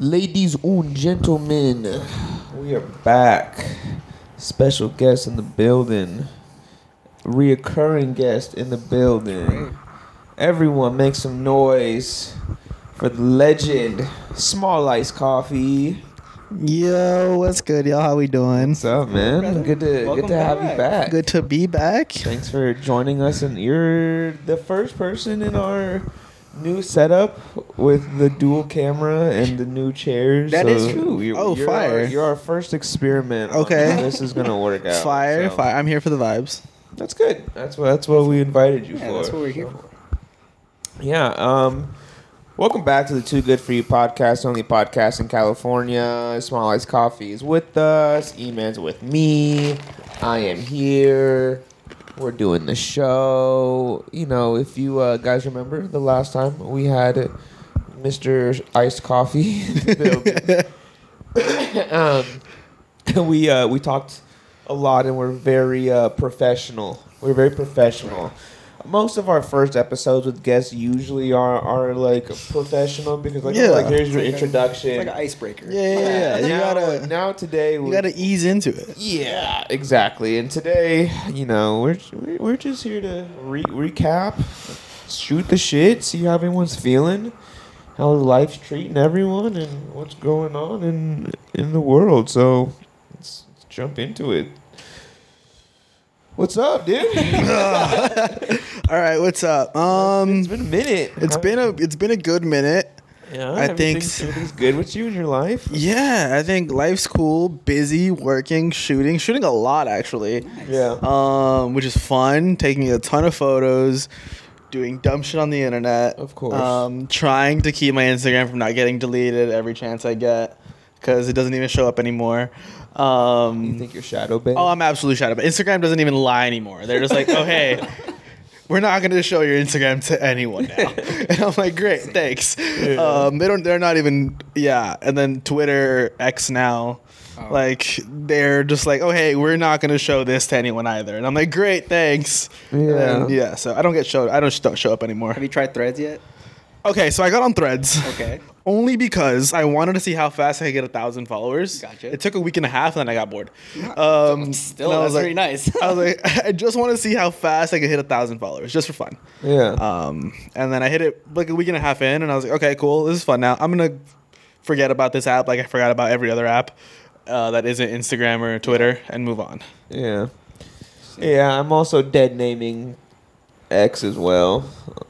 Ladies and gentlemen, we are back. Special guest in the building. Reoccurring guest in the building. Everyone make some noise for the legend, Small Iced Coffee. Yo, what's good, y'all? How we doing? What's up, man? Good to Welcome good to have you back. back. Good to be back. Thanks for joining us, and you're the first person in our new setup with the dual camera and the new chairs. That That is is true. You're, Oh, you're fire. Our, you're our first experiment. on Okay. how this is gonna work out. Fire, so fire. I'm here for the vibes. That's good. That's what that's what we invited you Yeah, for. that's what we're here So, for. Yeah. Um. Welcome back to the Too Good for You podcast, only podcast in California. Small Iced Coffee is with us. Eman's with me. I am here. We're doing the show. You know, if you uh, guys remember the last time we had Mr. Iced Coffee in the building. um, we uh, we talked a lot and we're very uh, professional. We're very professional. Most of our first episodes with guests usually are, are like professional because like, Yeah. like here's your like introduction. It's like an icebreaker. Yeah, yeah, yeah. You now, gotta, now today you we gotta ease into it. yeah, exactly. And today, you know, we're we're- we're just here to re- recap, shoot the shit, see how everyone's feeling, how life's treating everyone, and what's going on in in the world. So let's, let's jump into it. What's up, dude? All right, what's up? Um, it's been a minute. it's been a it's been a good minute. yeah, I think everything's, everything's good with you in your life. Yeah, I think life's cool. Busy, working, shooting, shooting a lot actually. Yeah. Um, which is fun. Taking a ton of photos, doing dumb shit on the internet. Of course. Um, trying to keep my Instagram from not getting deleted every chance I get, because it doesn't even show up anymore. Um, you think you're shadow banned? Oh, I'm absolutely shadow up. Instagram doesn't even lie anymore. They're just like, oh hey, we're not going to show your Instagram to anyone now. And I'm like, great, thanks. Um, they don't. They're not even. Yeah. And then Twitter X now, Oh. like they're just like, oh hey, we're not going to show this to anyone either. And I'm like, great, thanks. And then, Yeah. yeah. So I don't get showed. I don't don't show up anymore. Have you tried Threads yet? Okay, so I got on Threads. Okay. Only because I wanted to see how fast I could get a thousand followers. Gotcha. It took a week and a half, and then I got bored. Um, Still, that's was like- pretty nice. I was like, I just want to see how fast I could hit a thousand followers, just for fun. yeah. Um, and then I hit it like a week and a half in, and I was like, okay, cool, this is fun. Now I'm gonna forget about this app, like I forgot about every other app uh, that isn't Instagram or Twitter, and move on. Yeah. Yeah, I'm also dead naming X as well.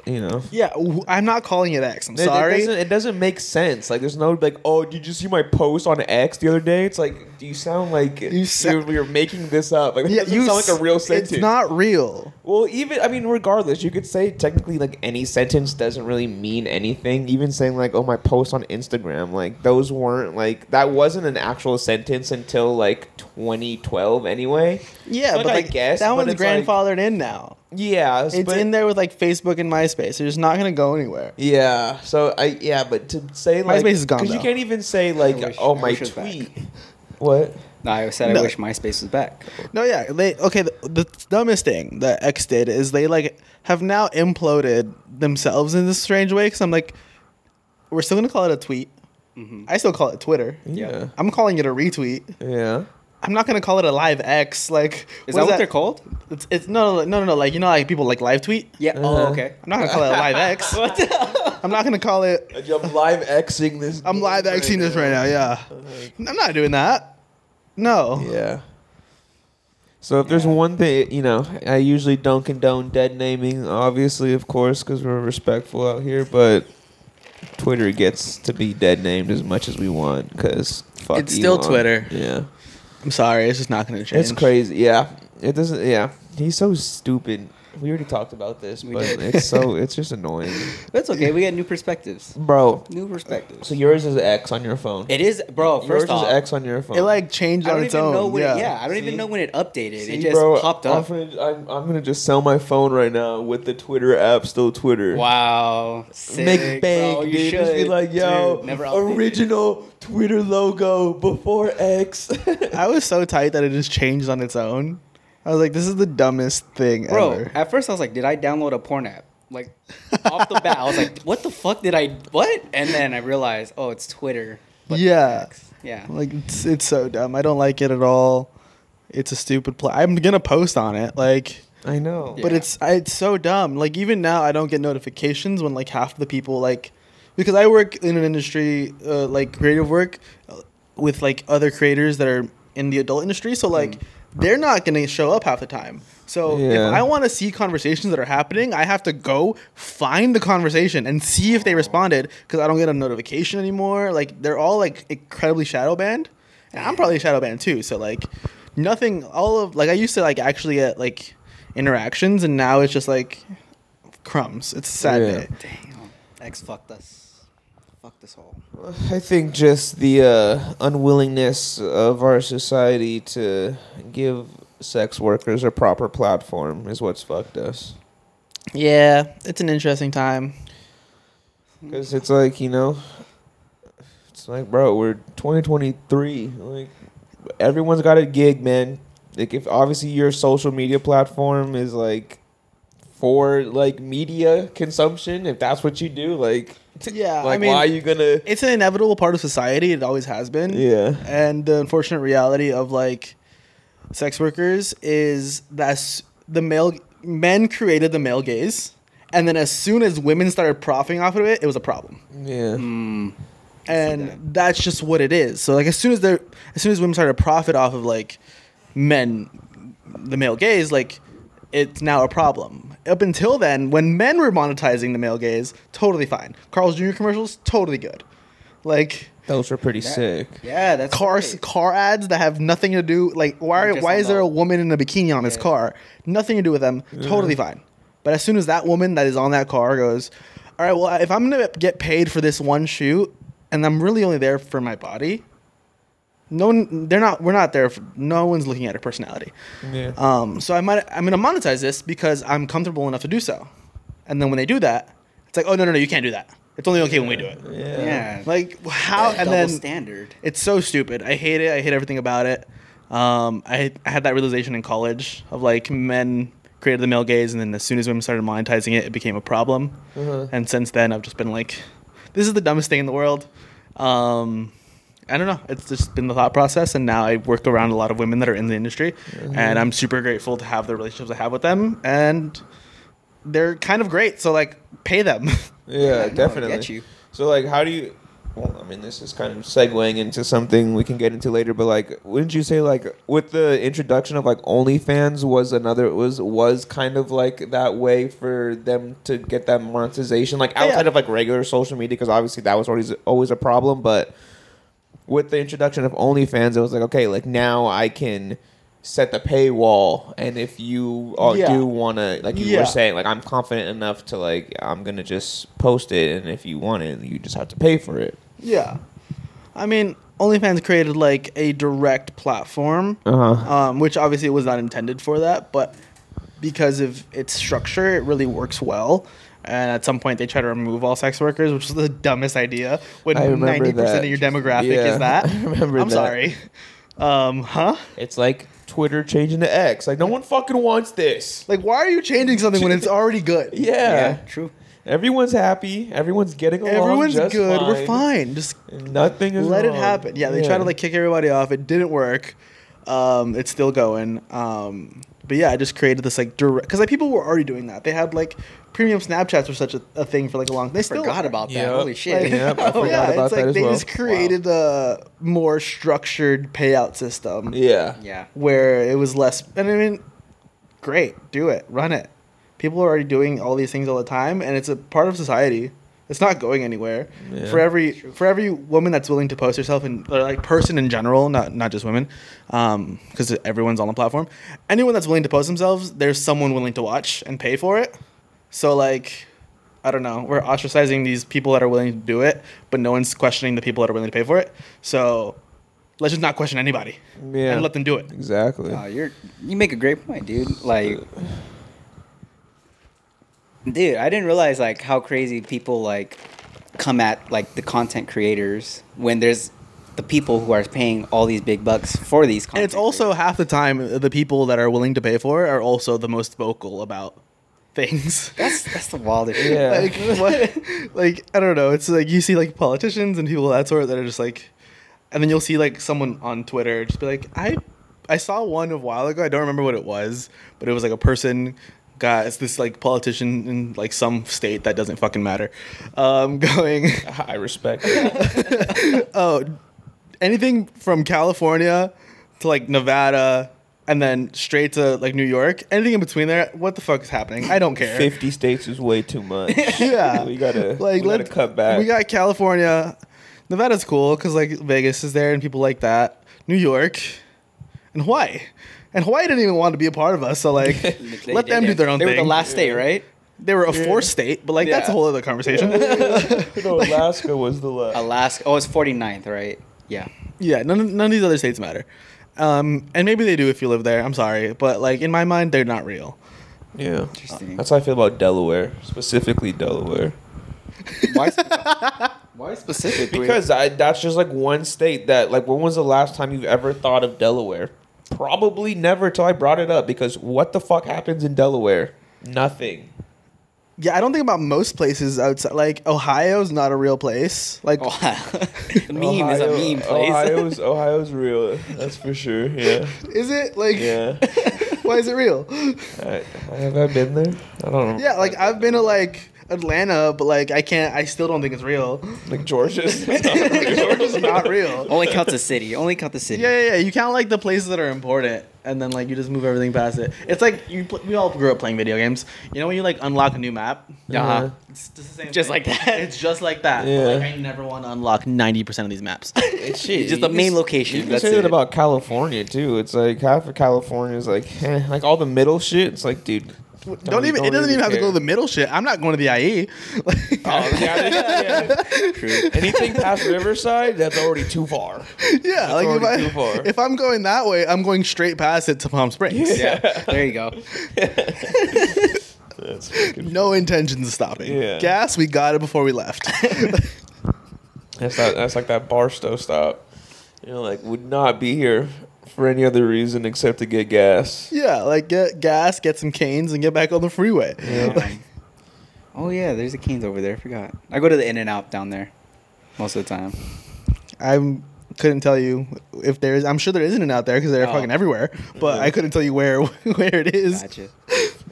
You know. Yeah, I'm not calling it X. I'm It- It sorry. doesn't, it doesn't make sense. Like, there's no like, oh, did you see my post on X the other day? It's like, do you sound like You you are you're making this up? Like, it yeah, doesn't sound like a real sentence. It's not real. Well, even I mean, regardless, you could say technically like any sentence doesn't really mean anything. Even saying like, "Oh, my post on Instagram," like those weren't like that wasn't an actual sentence until like 2012 anyway. Yeah, Like, but I like guess, that one's it's like- grandfathered in now. Yeah, It's but- in there with like Facebook and MySpace. They're just not gonna go anywhere. Yeah. So I yeah, but to say like MySpace is gone, because you can't even say like, wish- "Oh, I my wish back. tweet." What? no, I said No. I wish MySpace was back. No, yeah, they okay. The, the dumbest thing that X did is they like have now imploded themselves in this strange way. Because I'm like, we're still gonna call it a tweet. Mhm. I still call it Twitter. Yeah. I'm calling it a retweet. Yeah. I'm not gonna call it a live X. Like, Is that what they're called? It's, it's no, no, no, no, no. Like you know, like people like live tweet. Yeah. Uh-huh. Oh, okay. I'm not gonna call it a live X. what? I'm not gonna call it. I'm live Xing this. I'm live Xing this right now. Yeah, I'm not doing that. No. Yeah. So if there's one thing, you know, I usually don't condone dead naming, obviously, of course, because we're respectful out here. But Twitter gets to be dead named as much as we want, because fuck. It's still Twitter. Yeah, I'm sorry. It's just not gonna change. it's crazy. Yeah, it doesn't. Yeah, he's so stupid. We already talked about this, We but did. it's so it's just annoying, That's okay. We got new perspectives. bro. New perspectives. So yours is X on your phone. it is, bro. First yours First is X on your phone. It like changed I on don't its even own. know when. yeah. It, yeah, I don't See? even know when it updated. See, it just bro, popped I'm, up. gonna, I'm, I'm gonna just sell my phone right now with the Twitter app still Twitter. Wow. Sick, Make bank, bro, you dude. Just be should. like, yo, Dude, never updated. original Twitter logo before X. I was so tight that it just changed on its own. I was like, this is the dumbest thing Bro, ever. at first I was like, did I download a porn app? Like off the bat, I was like, what the fuck did I what? And then I realized, oh, it's Twitter. but Yeah. facts. yeah. Like it's it's so dumb. I don't like it at all. It's a stupid play. I'm gonna post on it, like, I know. but Yeah. it's I, it's so dumb. Like even now, I don't get notifications when like half the people like, because I work in an industry uh, like creative work uh, with like other creators that are in the adult industry. So like they're not gonna show up half the time. So Yeah. if I want to see conversations that are happening, I have to go find the conversation and see if they responded because I don't get a notification anymore. Like they're all like incredibly shadow banned, and I'm probably shadow banned too. So like nothing. All of like I used to like actually get like interactions, and now it's just like crumbs. It's a sad Yeah. day. Damn. X fucked us. Fucked us all. I think just the uh, unwillingness of our society to give sex workers a proper platform is what's fucked us. Yeah, it's an interesting time. Because it's like, you know, it's like, bro, we're 2023. Like, everyone's got a gig, man. Like, if obviously your social media platform is like for like media consumption, if that's what you do, like, Yeah, I like, mean- why are you gonna? It's an inevitable part of society. It always has been. Yeah. And the unfortunate reality of like sex workers is that the male men created the male gaze, and then as soon as women started profiting off of it, it was a problem. Yeah. Mm. And that's just what it is. So like as soon as they are as soon as women started to profit off of like men the male gaze, like it's now a problem. Up until then, when men were monetizing the male gaze, totally fine. Carl's Jr. commercials, totally good. Like Those were pretty That- sick. Yeah, that's car right. car ads that have nothing to do like why why is there a woman in a bikini on this Yeah. car? Nothing to do with them. Totally fine. But as soon as that woman that is on that car goes, all right, well if I'm gonna get paid for this one shoot and I'm really only there for my body, no they're not we're not there. For, no one's looking at her personality. Yeah. Um, so I might I'm gonna monetize this because I'm comfortable enough to do so. And then when they do that, it's like, oh no no no you can't do that. It's only okay when we do it. yeah. Yeah. Like how and Double then standard. it's so stupid. I hate it. I hate everything about it. Um, I, I had that realization in college of like men created the male gaze, and then as soon as women started monetizing it, it became a problem. Uh-huh. And since then, I've just been like, this is the dumbest thing in the world. Um, I don't know. It's just been the thought process, and now I work around a lot of women that are in the industry, mm-hmm. and I'm super grateful to have the relationships I have with them, and they're kind of great. So like, pay them. Yeah, I definitely. get you. So like, how do you? Well, I mean, this is kind of segueing into something we can get into later, but like, wouldn't you say like with the introduction of like OnlyFans was another was was kind of like that way for them to get that monetization, like Yeah. outside of like regular social media, because obviously that was always always a problem, but with the introduction of OnlyFans, it was like okay, like now I can set the paywall, and if you Yeah. do want to, like you Yeah. were saying, like I'm confident enough to like I'm gonna just post it, and if you want it, you just have to pay for it. Yeah. I mean, OnlyFans created like a direct platform, Uh huh. um, which obviously it was not intended for that, but because of its structure, it really works well. And at some point, they try to remove all sex workers, which is the dumbest idea. When ninety percent of your demographic Yeah, is that, I remember I'm that. sorry. Um, huh? It's like Twitter changing to X. Like no one fucking wants this. Like, why are you changing something when it's already good? Yeah. true. Everyone's happy. Everyone's getting along. Everyone's good. We're fine. fine. Just Nothing is let it happen. Yeah, they try to like kick everybody off. It didn't work. Um, it's still going. Um, but yeah, I just created this like direct because like people were already doing that. They had like premium Snapchats were such a, a thing for like a long. Time. They still Forgot are. about that. Yep. Holy shit. Like, Yep, I forgot yeah, about it's that like as they well. just created a more structured payout system Yeah. yeah. where it was less. And I mean, great, do it, run it. People are already doing all these things all the time, and it's a part of society. It's not going anywhere. Yeah. For every for every woman that's willing to post herself and or like person in general, not not just women, um, because everyone's on the platform. Anyone that's willing to post themselves, there's someone willing to watch and pay for it. So like, I don't know. We're ostracizing these people that are willing to do it, but no one's questioning the people that are willing to pay for it. So let's just not question anybody Yeah. and let them do it. Exactly. Oh, you're you make a great point, dude. Like, dude, I didn't realize like how crazy people like come at like the content creators when there's the people who are paying all these big bucks for these. Content. And it's also creators. half the time the people that are willing to pay for it are also the most vocal about things. that's that's the wildest. shit. Yeah. like what? Like I don't know. It's like you see like politicians and people of that sort that are just like and then you'll see like someone on Twitter just be like, I, I saw one a while ago. I don't remember what it was, but it was like a person. Got it's this like politician in like some state that doesn't fucking matter, um, going I respect. It. oh, anything from California to like Nevada and then straight to like New York, anything in between there, what the fuck is happening? I don't care. Fifty states is way too much. Yeah, we gotta like we gotta cut back. We got California, Nevada's cool because like Vegas is there and people like that. New York, and Hawaii, and Hawaii didn't even want to be a part of us, so like let them do their own thing. They thing. were the last state, right? they were a fourth state, but like that's a whole other conversation. no, Alaska was the last. Alaska. Oh, it's 49th, right? Yeah. Yeah, none none of these other states matter. Um, and maybe they do if you live there. I'm sorry, but like in my mind, they're not real. Yeah, Interesting. that's how I feel about Delaware, specifically Delaware. Why? Why specifically? Because I, that's just like one state that like when was the last time you've ever thought of Delaware? Probably never till I brought it up because what the fuck happens in Delaware? Nothing. Yeah, I don't think about most places outside. Like Ohio's not a real place. Like Oh, meme is a meme place. Ohio's Ohio's real. That's for sure. Yeah. is it like? Yeah. Why is it real? I, have I been there? I don't know. Yeah, like I've been to like Atlanta, but like I can't. I still don't think it's real. like Georgia's. Georgia's not real. Only count the city. Only count the city. Yeah, yeah, yeah. You count like the places that are important, and then like you just move everything past it. It's like you. Pl- we all grew up playing video games. You know when you like unlock a new map. Uh-huh. It's just the same. Just thing. like that. It's just like that. Yeah. But, like I never want to unlock ninety percent of these maps. It's shit. Just You the main can- location, You can that's say that it. about California too. It's like half of California is like, eh, like all the middle shit. It's like, dude, don't, even. it doesn't even have to go to the middle shit. I'm not going to the IE. Like, Oh, yeah, yeah. True. Anything past Riverside, that's already too far. yeah, like if, I, too far. if I'm going that way, I'm going straight past it to Palm Springs. Yeah. There you go. That's fucking, No intentions of stopping. Yeah. Gas, we got it before we left. that's that. That's like that Barstow stop. You know, like would not be here for any other reason except to get gas. yeah, like get gas, get some Cane's, and get back on the freeway. Yeah. Oh yeah, there's a Cane's over there. I forgot. I go to the In and Out down there most of the time. I couldn't tell you if there is. I'm sure there isn't an out there because they're Oh. fucking everywhere. But Yeah. I couldn't tell you where where it is. Gotcha.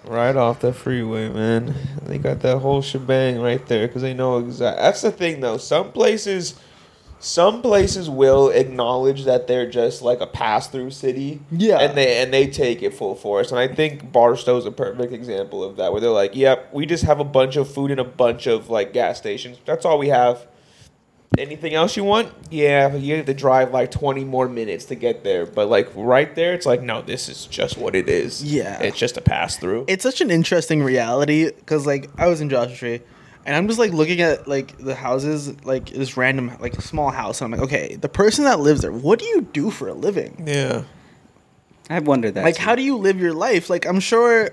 Right off the freeway, man. They got that whole shebang right there because they know exact. That's the thing, though. Some places, some places will acknowledge that they're just like a pass-through city. Yeah. and they and they take it full force. And I think Barstow's a perfect example of that, where they're like, "Yep, we just have a bunch of food and a bunch of like gas stations. That's all we have." Anything else you want? Yeah, you have to drive like 20 more minutes to get there. But like right there, it's like, no, this is just what it is. Yeah. It's just a pass through. It's such an interesting reality because like I was in Joshua Tree. And I'm just like looking at like the houses, like this random like small house, and I'm like, okay, the person that lives there, what do you do for a living? Yeah. I've wondered that. like too. how do you live your life like i'm sure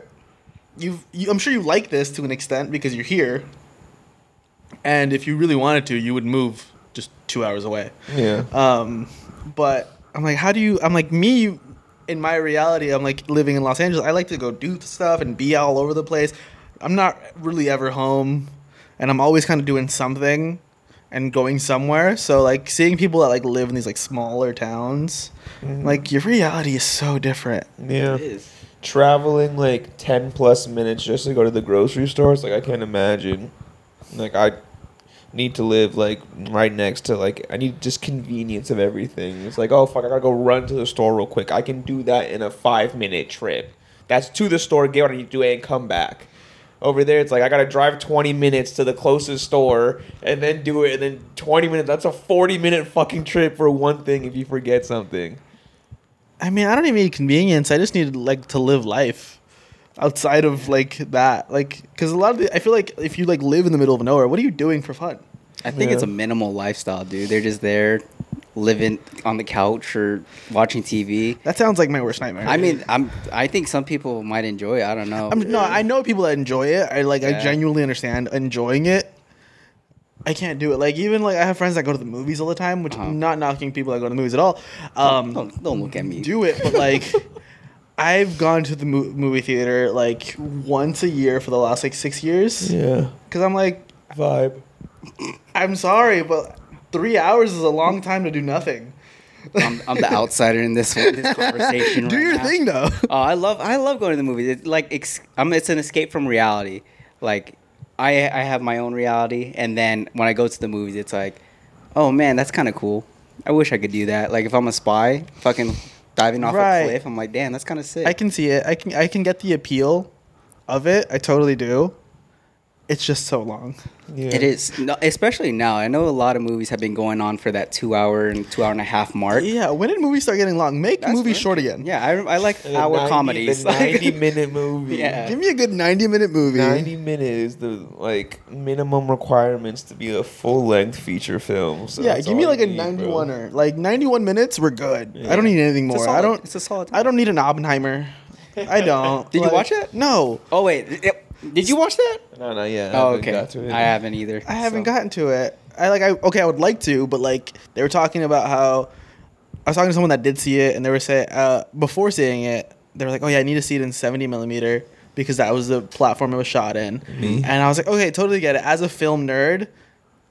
you've you, i'm sure you like this to an extent because you're here and if you really wanted to you would move just two hours away Yeah. um but i'm like how do you i'm like me in my reality i'm like living in los angeles i like to go do stuff and be all over the place i'm not really ever home and i'm always kind of doing something and going somewhere so like seeing people that like live in these like smaller towns mm-hmm. like your reality is so different Yeah. It is. Traveling like 10 plus minutes just to go to the grocery stores, like I can't imagine. Like I need to live like right next to like I need just convenience of everything. It's like, oh fuck, I gotta go run to the store real quick. I can do that in a five minute trip. That's to the store, get what I need to do, and come back. Over there, it's like I gotta drive 20 minutes to the closest store and then do it, and then 20 minutes. That's a 40 minute fucking trip for one thing if you forget something. I mean, I don't even need convenience. I just need like to live life outside of like that. Like, because a lot of the, I feel like if you like live in the middle of nowhere, what are you doing for fun? I think it's a minimal lifestyle, dude. They're just there, living on the couch or watching TV. That sounds like my worst nightmare. I mean, I'm. I think some people might enjoy it. I don't know. I'm, no, I know people that enjoy it. I like, I genuinely understand enjoying it. I can't do it. Like, even like I have friends that go to the movies all the time, which Uh-huh. I'm not knocking people that go to the movies at all. Um, don't, don't look at me. do it, but like. I've gone to the movie theater like once a year for the last like six years Yeah. because I'm like Vibe. I'm sorry, but Three hours is a long time to do nothing. I'm, I'm the outsider in this this conversation. do right your now. thing though. Oh, I love I love going to the movies. It's like ex- I'm, it's an escape from reality. Like I I have my own reality, and then when I go to the movies, it's like, oh man, that's kind of cool. I wish I could do that. Like if I'm a spy, fucking diving off Right. a cliff, I'm like, damn, that's kind of sick. I can see it. I can I can get the appeal of it. I totally do. It's just so long. Yeah. It is, no, especially now. I know a lot of movies have been going on for that two hour and two hour and a half mark. Yeah, when did movies start getting long? Make That's movies what- short again. Yeah, I, I like The hour 90 comedies. The ninety minute movie. Yeah. Give me a good 90 minute movie. Ninety minutes is the like minimum requirements to be a full length feature film. So yeah, give me like a need, 91 bro. er. Like 91 minutes, we're good. Yeah. I don't need anything more. solid- I don't It's a solid. I don't need an Oppenheimer. I don't. Did you watch it? No. Oh wait, it- did you watch that? No, no, yeah. I Oh, haven't okay. got to it. I haven't either. I haven't so. gotten to it. I like I okay, I would like to, but like they were talking about how I was talking to someone that did see it and they were saying uh before seeing it, they were like, Oh yeah, I need to see it in seventy millimeter because that was the platform it was shot in. Me? And I was like, Okay, totally get it. As a film nerd,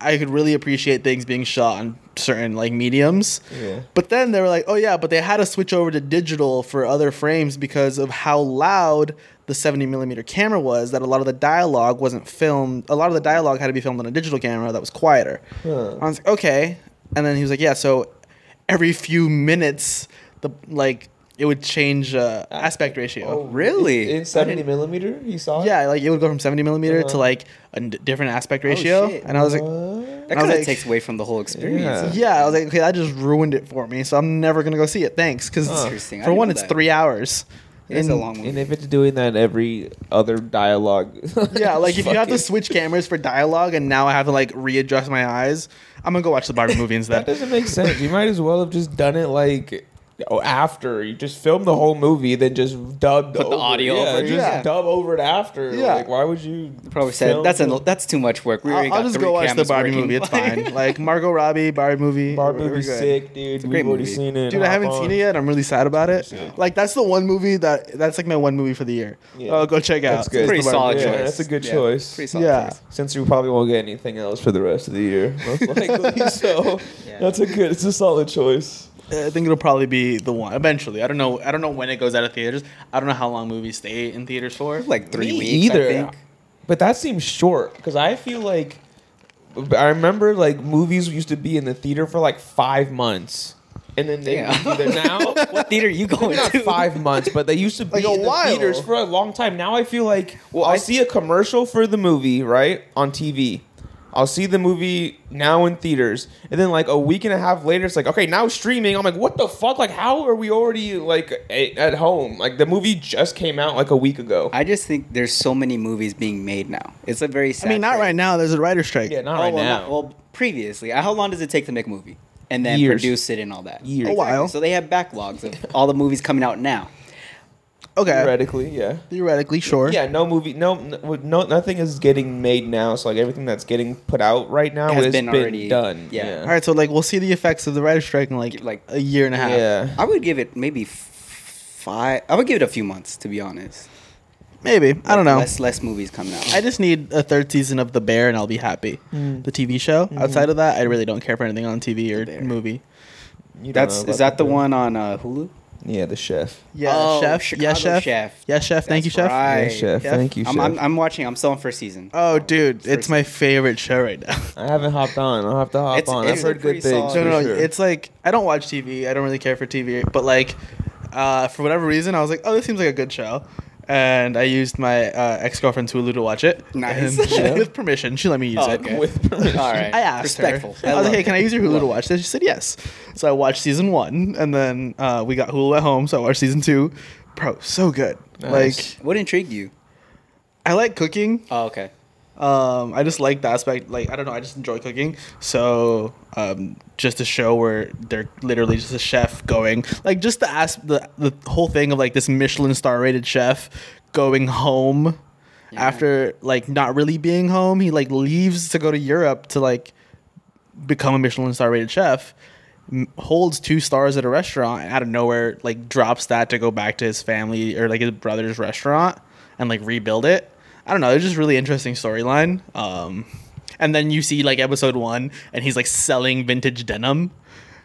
I could really appreciate things being shot on certain like mediums. Yeah. But then they were like, oh yeah, but they had to switch over to digital for other frames because of how loud the 70 millimeter camera was. That a lot of the dialogue wasn't filmed. A lot of the dialogue had to be filmed on a digital camera that was quieter. Huh. I was like, okay. And then he was like, yeah, so every few minutes, the like it would change uh, aspect ratio. Oh, Really? In, in seventy millimeter, you saw it. Yeah, like it would go from 70 millimeter to Uh-huh. like a n- different aspect ratio. shit. and I was like, What? That kind of like- takes away from the whole experience. Yeah. Yeah, I was like, okay, that just ruined it for me. So I'm never gonna go see it. Thanks, because Huh. For one, it's that. three hours. It's a And- long And if it's doing that in every other dialogue, Yeah, like if you have to switch cameras for dialogue, and now I have to like readjust my eyes, I'm gonna go watch the Barbie movie instead. that doesn't make sense. You might as well have just done it like after you just film the whole movie, then just dub Put the audio yeah, over it. Just Yeah. dub over it after. Yeah. Like, why would you? Probably said film that's the- an, that's too much work. We already I'll, I'll just three go watch the Barbie working. movie. It's fine. Like Margot Robbie, Barbie movie. Barbie we're- we're movie's good. sick, dude. a We've great already movie. seen it. Dude, I haven't on. seen it yet. I'm really sad about it. Sick. Like that's the one movie that that's like my one movie for the year. Yeah. Oh, go check out. That's good. Pretty It's the Barbie solid Yeah, choice. that's a good Yeah, choice. Pretty solid Yeah. choice. Since you probably won't get anything else for the rest of the year, most likely. so that's a good. It's a solid choice. I think it'll probably be the one eventually. I don't know. I don't know when it goes out of theaters. I don't know how long movies stay in theaters for. Like three Me weeks. either. I think. But that seems short because I feel like I remember like movies used to be in the theater for like five months, and then they Damn. either now. What theater are you going not to? five months, but they used to be Like in the theaters for a long time. Now I feel like Well, I'll I- see a commercial for the movie right on TV. I'll see the movie now in theaters, and then like a week and a half later, it's like okay, now streaming. I'm like, what the fuck? Like, how are we already like a- at home? Like the movie just came out like a week ago. I just think there's so many movies being made now. It's a very I mean, not trend. right now. There's a writer's strike. yeah, not Oh, right well, now. not- well, previously, how long does it take to make a movie and then Years. produce it and all that? Years. A while. So they have backlogs of all the movies coming out now. Okay. Theoretically, yeah. Theoretically, sure. Yeah, no movie, no, no, no, nothing is getting made now. So like everything that's getting put out right now Has has been been, already- done. yeah. Yeah. All right, so like we'll see the effects of the writer's strike in like Like- a year and a half. Yeah. I would give it maybe five. I would give it a few months to be honest. Maybe. I don't know. Less less movies coming out. I just need a third season of The Bear and I'll be happy. Mm. The TV show. Outside of that, I really don't care for anything on TV or movie. You That's is that the Bear. one on uh, Hulu? Yeah, the chef. Yeah, Oh, chef. Chicago yes, chef. Chef. Yes, chef. Thank That's you, chef. right. Yeah, chef. Chef. Thank you, chef. I'm, I'm, I'm watching. I'm still on first season. Oh, dude, First it's my favorite show right now. I haven't hopped on. I'll have to hop It's- on. it's I've a heard pretty good things. solid- no, no, no. sure. It's like I don't watch TV. I don't really care for TV, but like uh, for whatever reason, I was like, oh, this seems like a good show. And I used my uh, ex girlfriend's Hulu to watch it. Nice. And she- Yeah. with permission, she let me use Oh, it. okay. with permission. All right. I asked Respectful. her. I was love like, "Hey, it. can I use your Hulu to watch this?" She said yes. So I watched season one, and then uh, we got Hulu at home, so I watched season two. Bro, so good. Nice. Like What intrigued you? I like cooking. Oh, okay. Um, I just like the aspect. Like I don't know, I just enjoy cooking. So um, just a show where they're literally just a chef going, like just the as the the whole thing of like this Michelin star rated chef going home Yeah. after like not really being home. He like leaves to go to Europe to like become a Michelin star rated chef. Holds two stars at a restaurant and out of nowhere, like drops that to go back to his family or like his brother's restaurant and like rebuild it. I don't know. It's just really interesting storyline. Um, and then you see like episode one, and he's like selling vintage denim.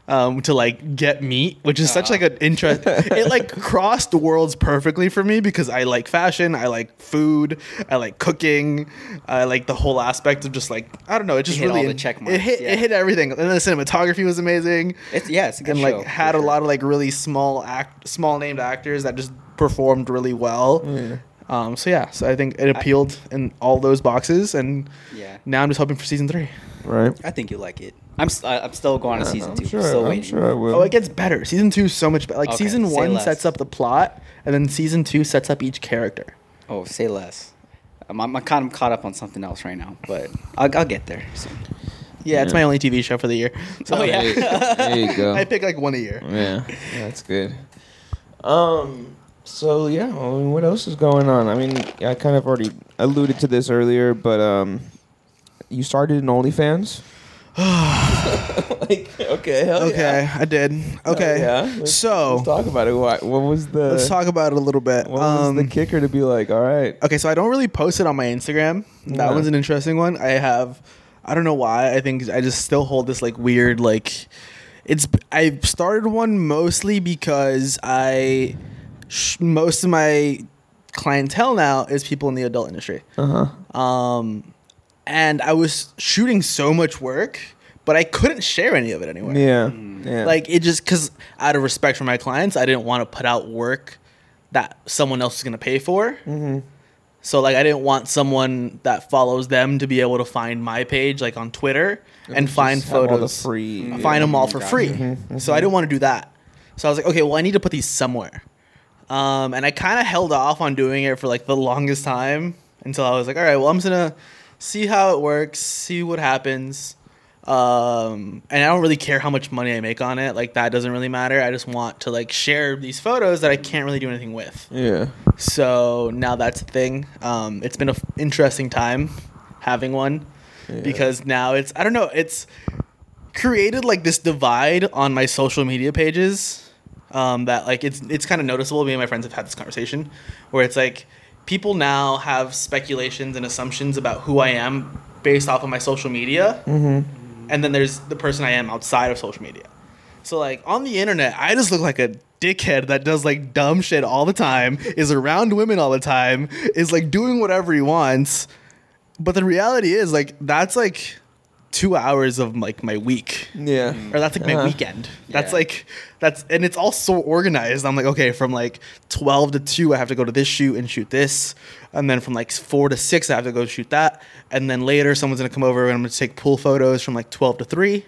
Um, to like get meat, which is such like an interest. it like crossed worlds perfectly for me because I like fashion, I like food, I like cooking, I like the whole aspect of just like I don't know. It just hit really all the check it hit yeah. it hit everything, and the cinematography was amazing It's yeah, it's and like show, had for a sure. lot of like really small act small named actors that just performed really well um so yeah so i think it appealed in all those boxes and Yeah. now i'm just hoping for season three. Right. I think you like it. I'm s- I- I'm still going to season I'm two. Sure, still I'm waiting. sure I will. Oh, it gets better season two is so much better like Okay, season say one less. sets up the plot and then season two sets up each character Oh, say less. I'm, I'm kind of caught up on something else right now, but I'll, I'll get there soon. yeah, it's Yeah. my only tv show for the year so Oh, yeah. There, there you go. i pick like one a year Yeah, that's good. Um. So yeah, I mean, what else is going on? I mean, I kind of already alluded to this earlier, but um, you started an OnlyFans. like, okay, hell okay i did okay Hell yeah. Let's, so let's talk about it. What, what was the let's talk about it a little bit what was the Um, kicker to be like? All right, Okay, so I don't really post it on my Instagram. That Yeah. one's an interesting one. I have, I don't know why. I think I just still hold this like weird like. It's I started one mostly because I, sh- most of my clientele now is people in the adult industry. uh huh. Um, and I was shooting so much work, but I couldn't share any of it anywhere. Yeah, yeah. Like it just because out of respect for my clients, I didn't want to put out work that someone else is gonna pay for. Mhm. So like I didn't want someone that follows them to be able to find my page like on Twitter and Just find have all the photos, free. find yeah. them all for Gotcha. free. So I didn't want to do that. So I was like, okay, well I need to put these somewhere. Um, and I kind of held off on doing it for like the longest time until I was like, all right, well I'm just gonna see how it works, see what happens. Um, and I don't really care how much money I make on it. Like that doesn't really matter. I just want to like share these photos that I can't really do anything with. Yeah. So now that's a thing. Um, it's been an interesting time having one Yeah. because now it's I don't know it's created like this divide on my social media pages um, that like it's it's kind of noticeable. Me and my friends have had this conversation where it's like people now have speculations and assumptions about who I am based off of my social media, Mm-hmm. and then there's the person I am outside of social media. So like on the internet, I just look like a dickhead that does like dumb shit all the time, is around women all the time, is like doing whatever he wants. But the reality is like that's like two hours of like my week. Yeah. Or that's like my Uh-huh. weekend. That's Yeah. like that's and it's all so organized. I'm like, okay, from like twelve to two, I have to go to this shoot and shoot this, and then from like four to six, I have to go shoot that, and then later someone's gonna come over and I'm gonna take pool photos from like twelve to three,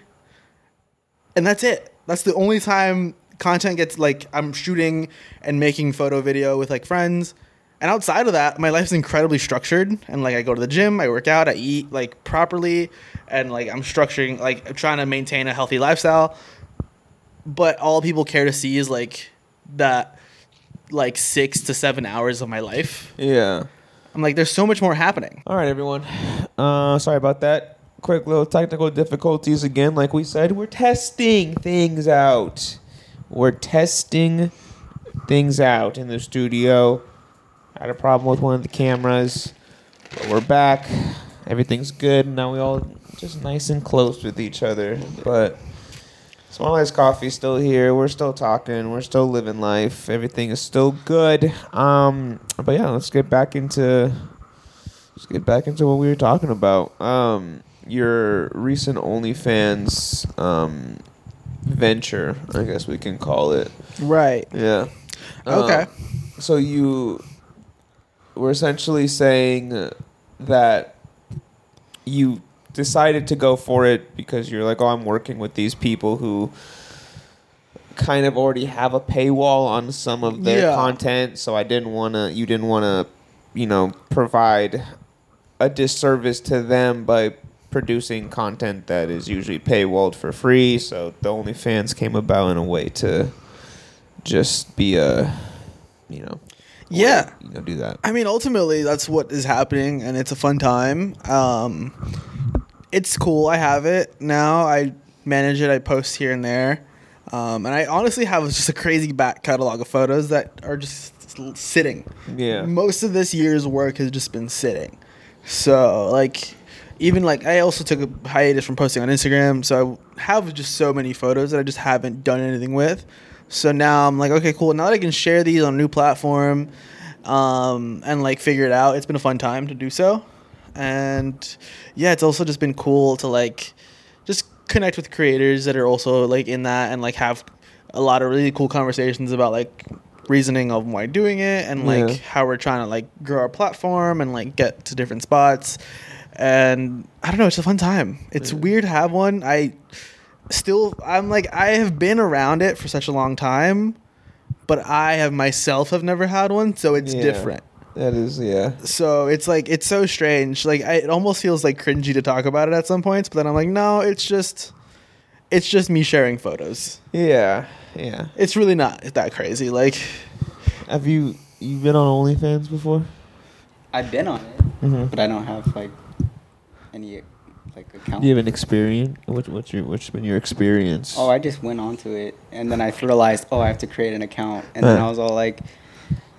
and that's it. That's the only time content gets like I'm shooting and making photo video with like friends. And outside of that, my life's incredibly structured. And like I go to the gym, I work out, I eat like properly, and like I'm structuring like I'm trying to maintain a healthy lifestyle. But all people care to see is like that like six to seven hours of my life. Yeah. I'm like, there's so much more happening. All right, everyone. Uh, sorry about that. Quick little technical difficulties again. Like we said, we're testing things out. We're testing things out in the studio. Had a problem with one of the cameras, but we're back. Everything's good. Now we all just nice and close with each other. But Small Iced Coffee's still here. We're still talking. We're still living life. Everything is still good. Um, but yeah, let's get back into let's get back into what we were talking about. Um, your recent OnlyFans um, venture, I guess we can call it. Right. Yeah. Okay. Um, so you were essentially saying that you decided to go for it because you're like, oh, I'm working with these people who kind of already have a paywall on some of their Yeah. content. So I didn't want to, you didn't want to, you know, provide a disservice to them by producing content that is usually paywalled for free. So the OnlyFans came about in a way to just be a, you know, Yeah. you know, do that. I mean, ultimately, that's what is happening, and it's a fun time. Um, it's cool. I have it now. I manage it. I post here and there, um, and I honestly have just a crazy back catalog of photos that are just sitting. Yeah. Most of this year's work has just been sitting. So, like, even like I also took a hiatus from posting on Instagram, so I have just so many photos that I just haven't done anything with. So now I'm like, okay, cool. Now that I can share these on a new platform, um, and like figure it out, it's been a fun time to do so. And yeah, it's also just been cool to like just connect with creators that are also like in that and like have a lot of really cool conversations about like reasoning of why doing it and like Yeah. how we're trying to like grow our platform and like get to different spots and i don't know it's a fun time it's Yeah. weird to have one i still i'm like i have been around it for such a long time but i have myself have never had one so it's Yeah. different That is, yeah. so it's like it's so strange like I, it almost feels like cringy to talk about it at some points but then i'm like no it's just it's just me sharing photos Yeah, yeah. it's really not that crazy like Have you you been on OnlyFans before? I've been on it, Mm-hmm. but I don't have like any like account. Do you have an experience? What, what's your what's been your experience? Oh, I just went onto it, and then I realized, oh, I have to create an account, and then Huh. I was all like,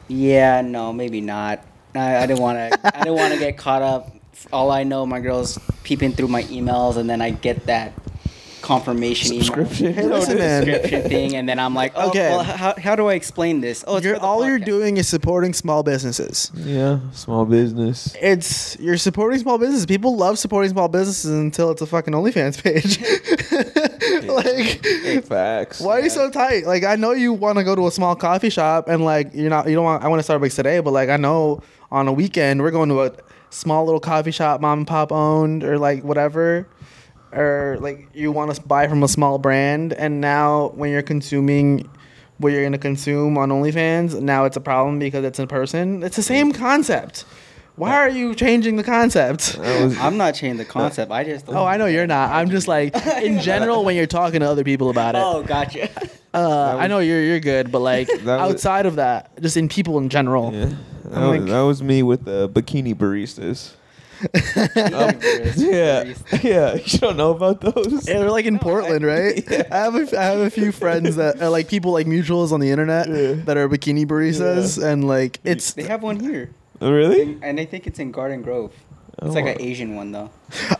yeah, no, maybe not. I, I didn't want to. I didn't want to get caught up. All I know, my girl's peeping through my emails, and then I get that confirmation Subscription. email, Listen, man. subscription thing, and then I'm like, oh, Okay. well, how, how do I explain this? Oh, it's you're, for the all you're doing is supporting small businesses yeah, small business. it's you're supporting small businesses people love supporting small businesses until it's a fucking onlyfans page like Facts. why are you so tight like i know you want to go to a small coffee shop and like you're not you don't want i want to starbucks today but like i know on a weekend we're going to a small little coffee shop mom and pop owned or like whatever or like you want to buy from a small brand and now when you're consuming what you're going to consume on OnlyFans now it's a problem because it's in person it's the same concept why are you changing the concept I'm not changing the concept. I just. oh I know you're not I'm just like in general when you're talking to other people about it Oh, gotcha. uh, I know you're you're good but like That was- outside of that just in people in general yeah. That, I'm was, like- that was me with the bikini baristas. Um, yeah, yeah. You don't know about those? Yeah, they're like in Portland, right? Yeah. I have a, I have a few friends that are like people like mutuals on the internet Yeah. that are bikini baristas, and like it's. They have one here, Oh, really? and I think it's in Garden Grove. It's Oh. like an oh. Asian one though.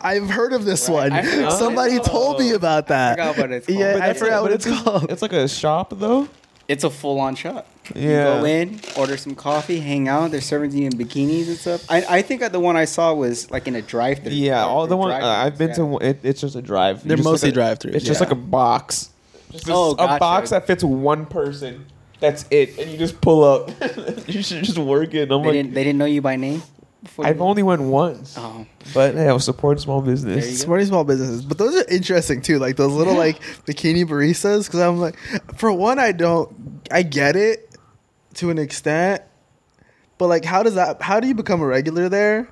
I've heard of this Right, one. Somebody told me about that. forgot what it's called. Yeah, But I forgot what it's just- called. It's like a shop though. It's a full-on shop. Yeah. You go in, order some coffee, hang out. They're serving you in bikinis and stuff. I, I think the one I saw was like in a drive-through. Yeah, Or- all the one uh, I've been yeah. to. It, it's just a drive. They're just mostly like drive-throughs, It's just like a box. Just Oh, a box that fits one person. That's it, and you just pull up. you should just work it. I'm They like, didn't. They didn't know you by name. Before I've only went once, Oh, but hey, I was supporting small business. Supporting small businesses, but those are interesting too. Like those little like bikini baristas, because I'm like, for one, I don't, I get it to an extent, but like, how does that? How do you become a regular there?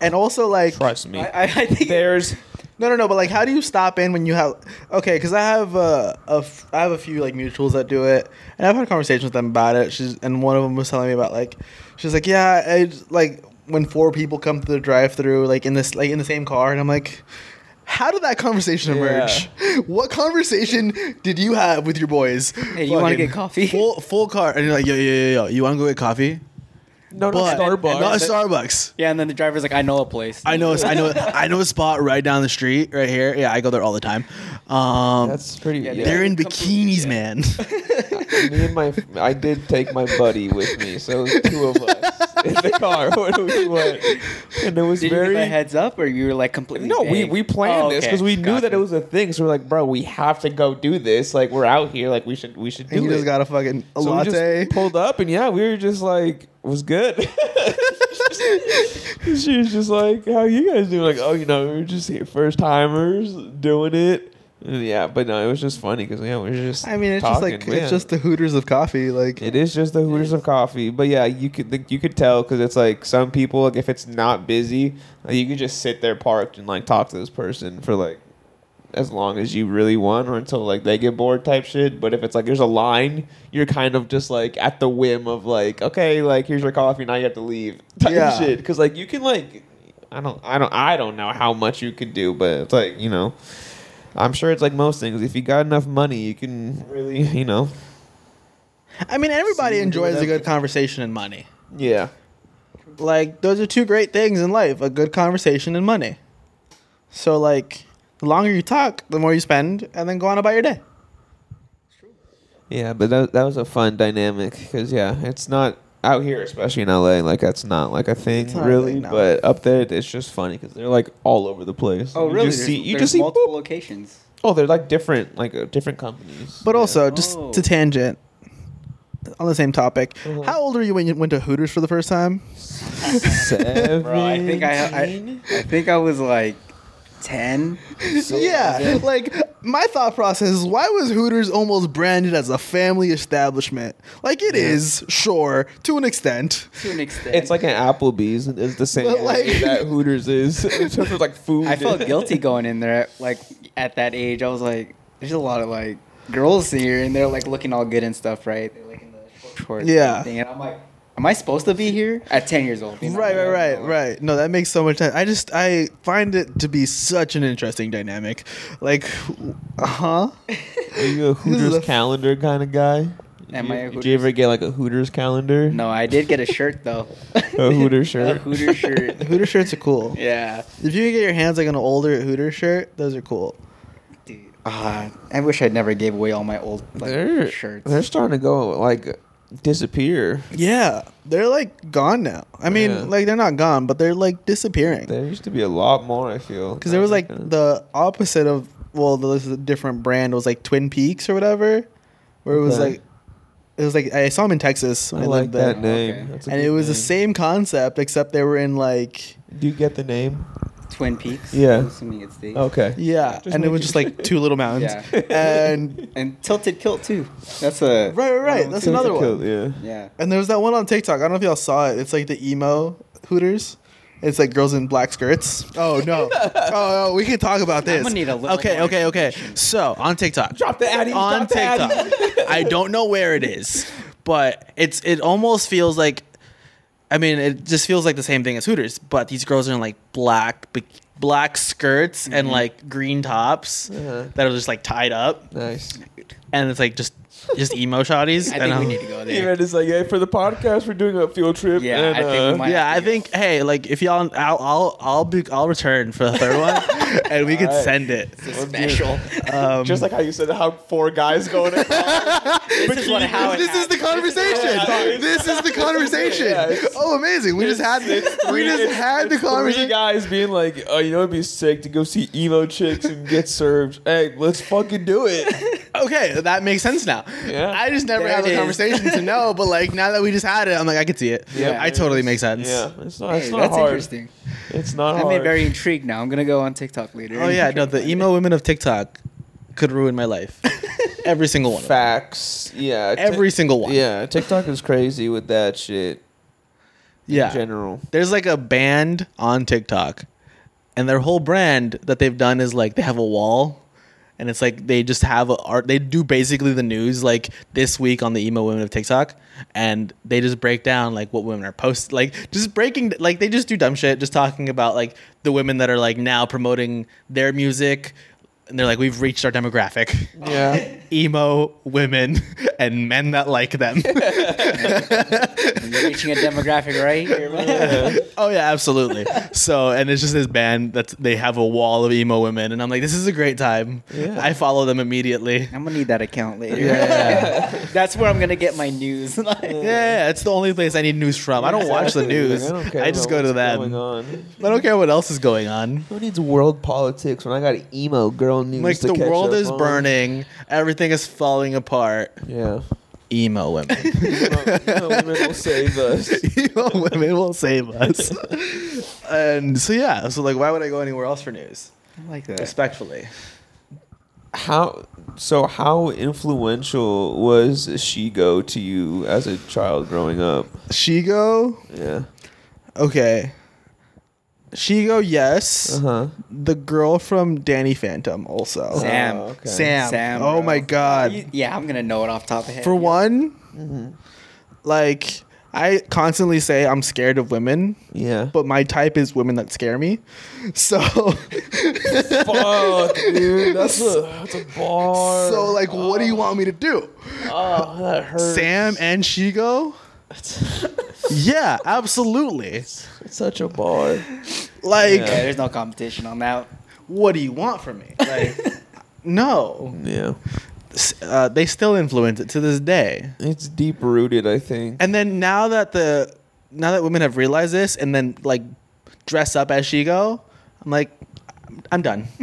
And also, like, Trust me. I, I, I think There's No, no, no. But like, how do you stop in when you have? Okay, because I have uh, a f- I have a few like mutuals that do it, and I've had conversations with them about it. She's and one of them was telling me about like, she's like, yeah, I just, like when four people come to the drive-through, like in this like in the same car, and I'm like. How did that conversation emerge? What conversation did you have with your boys? Hey, you wanna get coffee? Full full car, and you're like, yo, yo, yo, yo, you want to go get coffee? no, But not Starbucks. Not a Starbucks. Yeah, and then the driver's like, I know a place. I know, I know, I know a spot right down the street, right here. Yeah, I go there all the time. Um, That's pretty. Yeah, Yeah, they're in bikinis, yeah. man. me and my, I did take my buddy with me, so it was two of us in the car when we went, and it was Did very. you give a heads up, or you were like completely? No, we, vague? we planned Oh, this okay. because we knew that it was a thing. So we're like, bro, we have to go do this. Like we're out here, like we should we should do and you it. just got a fucking a so we latte. just pulled up, and yeah, we were just like, it was good. she was just like, how you guys doing? Like, oh, you know, we were just first timers doing it. Yeah, but no, it was just funny because yeah, we were just. I mean, it's talking, just like it's just the Hooters of coffee. Like, It is just the Hooters of coffee, but yeah, you could like, you could tell because it's like some people like if it's not busy, like, you could just sit there parked and like talk to this person for like as long as you really want or until like they get bored type shit. But if it's like there's a line, you're kind of just like at the whim of like okay, like here's your coffee, now you have to leave type Yeah. shit because like you can like I don't I don't I don't know how much you could do, but it's like you know. I'm sure it's like most things. If you got enough money, you can really, you know, I mean, everybody enjoys a good conversation and money. yeah. Like, those are two great things in life: a good conversation and money. So like, the longer you talk, the more you spend, and then go on about your day. Yeah, but that that was a fun dynamic because yeah, it's not out here, especially in LA. Like that's not like a thing not really. really, no. But up there, it's just funny because they're like all over the place. Oh, You really? Just see, you just see. multiple boop. locations. Oh, they're like different, like uh, different companies. But Yeah. also, just Oh. to tangent on the same topic, Uh-huh. how old were you when you went to Hooters for the first time? seven. Bro, I think I, I, I think I was like ten. yeah, like my thought process is why was Hooters almost branded as a family establishment? Like it is, sure, to an extent. To an extent, It's like an Applebee's. and It's the same like- like, that Hooters is in terms of like food. I felt guilty going in there. Like at that age, I was like, there's a lot of like girls here, and they're like looking all good and stuff, right? They're like in the short shorts. and Yeah. everything, and I'm like, am I supposed to be here at ten years old? you know? Right, right, right, right. No, that makes so much sense. I just I find it to be such an interesting dynamic. Like, uh huh. Are you a Hooters calendar kind of guy? Am Did I you- Did you ever get like a Hooters calendar? No, I did get a shirt though. A Hooter shirt? a Hooter shirt. Hooter shirts are cool. Yeah, If you can get your hands like on an older Hooter shirt, those are cool. dude. Ah, I wish I'd never gave away all my old like they're shirts. they're starting to go like disappear. Yeah, they're like gone now. I mean, Yeah. like they're not gone, but they're like disappearing. There used to be a lot more. I feel Because there was like Kinda- the opposite of well, this is a different brand. It was like Twin Peaks or whatever, where it was Okay. like it was like I saw them in Texas I when I, like lived there, that name. Okay. That's a and good it was the name. same concept except they were in like Do you get the name? Twin Peaks. Yeah. I'm assuming it's the. Okay. yeah, Just and it was just like two little mountains, Yeah. and And tilted kilt too. That's a right, right, right. That's another kill- one. Yeah. yeah. And there was that one on TikTok. I don't know if y'all saw it. It's like the emo Hooters. It's like girls in black skirts. Oh no! oh, no, we can talk about this. gonna need a little okay, more okay, okay. So on TikTok, Drop the Addy, on drop the Addy. TikTok. I don't know where it is, but it's it almost feels like. I mean, it just feels like the same thing as Hooters, but these girls are in like black, bi- black skirts and like green tops Uh-huh. that are just like tied up, Nice. and it's like just just emo shotties. I and think we I'm- need to go there. Even it's like, hey, for the podcast, we're doing a field trip. Yeah, and, I think we uh, might- yeah, I have to think hey, like if y'all, I'll I'll I'll be I'll return for the third one, and we can Alright. send it. It's a special. Um, Just like how you said how four guys going. this is what how this is the conversation. Yeah. This is the conversation. Yeah, Oh, amazing! We just had we just had the conversation. guys being like, oh, you know, it'd be sick to go see emo chicks and get served. Hey, let's fucking do it. Okay, that makes sense now. Yeah. I just never There had it the is. conversation to know, but like now that we just had it, I'm like I could see it. Yeah. I totally make sense. Yeah, it's not. It's Hey, not that's hard. interesting. It's not I'm very intrigued now. I'm gonna go on TikTok later. Oh yeah, no, the emo women of TikTok could ruin my life. Every single one. of them. Facts. Yeah. Every single one. Yeah, TikTok is crazy with that shit. Yeah. In general. there's like a band on TikTok, and their whole brand that they've done is like they have a wall, and it's like they just have a art. They do basically the news like this week on the emo women of TikTok, and they just break down like what women are post like just breaking like they just do dumb shit, just talking about like the women that are like now promoting their music. And they're like, we've reached our demographic. Yeah. Emo women and men that like them. You're reaching a demographic right here. man. Oh yeah, absolutely. So and it's just this band that they have a wall of emo women, and I'm like, this is a great time. Yeah. I follow them immediately. I'm gonna need that account later. Yeah. That's where I'm gonna get my news. Yeah, yeah, it's the only place I need news from. I don't watch the news. I, don't care I just go to what's them. Going on. I don't care what else is going on. Who needs world politics when I got emo girl news? Like to the catch world up is on? burning, everything is falling apart. Yeah. Emo women. emo, emo women will save us. emo women will save us. and so yeah, so like, why would I go anywhere else for news? I like that. Respectfully. How so? How influential was Shego to you as a child growing up? Shego. Yeah. Okay. Shego, yes. Uh huh. The girl from Danny Phantom also. Sam. Oh, okay. Sam. Sam, oh bro. my god. You- yeah, I'm gonna know it off top of head. For Yeah. one, Mm-hmm. like I constantly say I'm scared of women, Yeah. but my type is women that scare me. So Fuck, dude. That's a that's a bar. So like what do you want me to do? Oh, that hurts. Sam and Shego? Yeah, absolutely. It's such a bar. Like Yeah, there's no competition on that. what do you want from me? Like, no. Yeah. Uh, they still influence it to this day. It's deep rooted, I think. And then now that the now that women have realized this and then like dress up as Shego, I'm like, I'm done.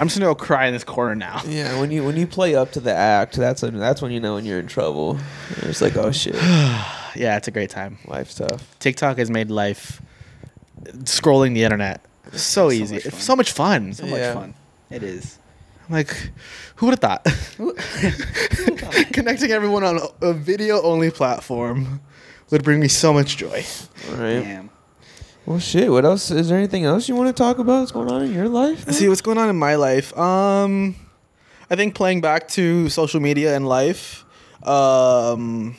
I'm just gonna go cry in this corner now. yeah, when you when you play up to the act, that's when that's when you know when you're in trouble. It's like, oh shit, Yeah, it's a great time. life stuff. TikTok has made life scrolling the internet so So easy. much so much fun. So much fun. It is. I'm like, who would have thought? Connecting everyone on a, a video only platform would bring me so much joy. All right. Damn. Well, shit. What else? Is there anything else you want to talk about that's going on in your life? man? See what's going on in my life. Um, I think playing back to social media and life. Um,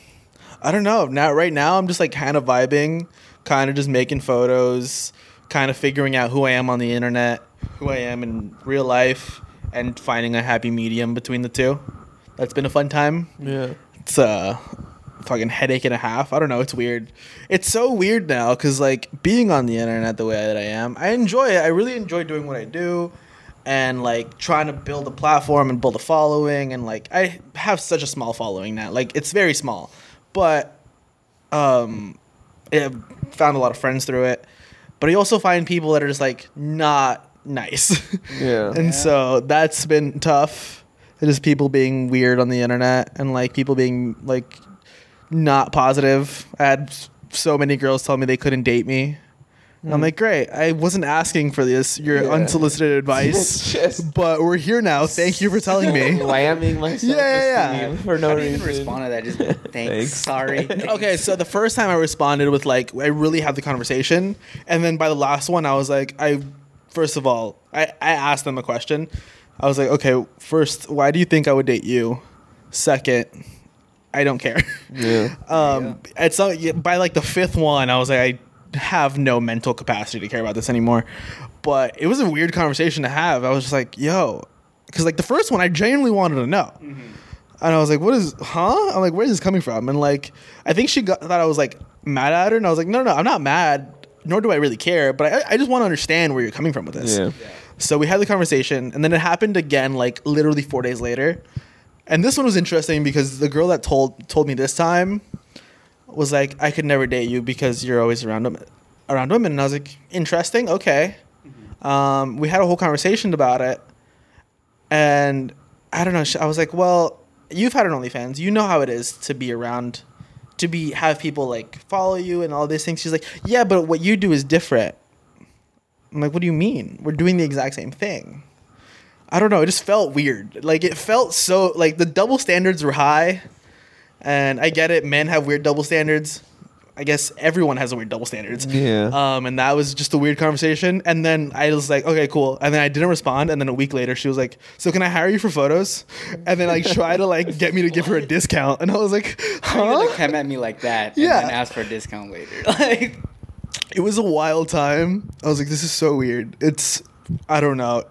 I don't know. Now, right now, I'm just like kind of vibing, kind of just making photos, kind of figuring out who I am on the internet, who I am in real life, and finding a happy medium between the two. That's been a fun time. Yeah. It's a fucking headache and a half. I don't know. It's weird. It's so weird now because like being on the internet the way that I am, I enjoy it. I really enjoy doing what I do, and like trying to build a platform and build a following. And like I have such a small following now. Like it's very small, but um, I found a lot of friends through it. But I also find people that are just like not nice. Yeah. and Yeah. so that's been tough. It is people being weird on the internet and like people being like not positive. I had so many girls tell me they couldn't date me. And I'm mm. like, great. I wasn't asking for this, your Yeah. unsolicited advice, just but we're here now. Thank you for telling me. Slamming myself. Yeah, yeah, yeah. For no I didn't reason. even respond to that. Just thanks. Thanks. Sorry. okay, so the first time I responded with like I really had the conversation, and then by the last one I was like, I first of all I I asked them a question. I was like, okay, first, why do you think I would date you? Second, I don't care. Yeah. Um, at some by like the fifth one, I was like, I have no mental capacity to care about this anymore. But it was a weird conversation to have. I was just like, yo, because like the first one, I genuinely wanted to know. And I was like, "What is? Huh?" I'm like, "Where is this coming from?" And like, I think she got, thought I was like mad at her, and I was like, "No, no, no, I'm not mad. Nor do I really care. But I, I just want to understand where you're coming from with this." Yeah. So we had the conversation, and then it happened again, like literally four days later. And this one was interesting because the girl that told told me this time was like, "I could never date you because you're always around women." Around women, and I was like, "Interesting, okay." Um, we had a whole conversation about it, and I don't know. I was like, "Well, you've had an OnlyFans. You know how it is to be around, to be have people like follow you and all these things." She's like, "Yeah, but what you do is different." I'm like, "What do you mean? We're doing the exact same thing." I don't know. It just felt weird. Like it felt so like the double standards were high, and I get it. Men have weird double standards. I guess everyone has a weird double standards. Yeah. Um, and that was just a weird conversation. And then I was like, okay, cool. And then I didn't respond. And then a week later, she was like, so can I hire you for photos? And then like try to like get me to give her a discount. And I was like, How you huh? come at me like that Yeah. and ask for a discount later? Like, It was a wild time. I was like, this is so weird. It's, I don't know.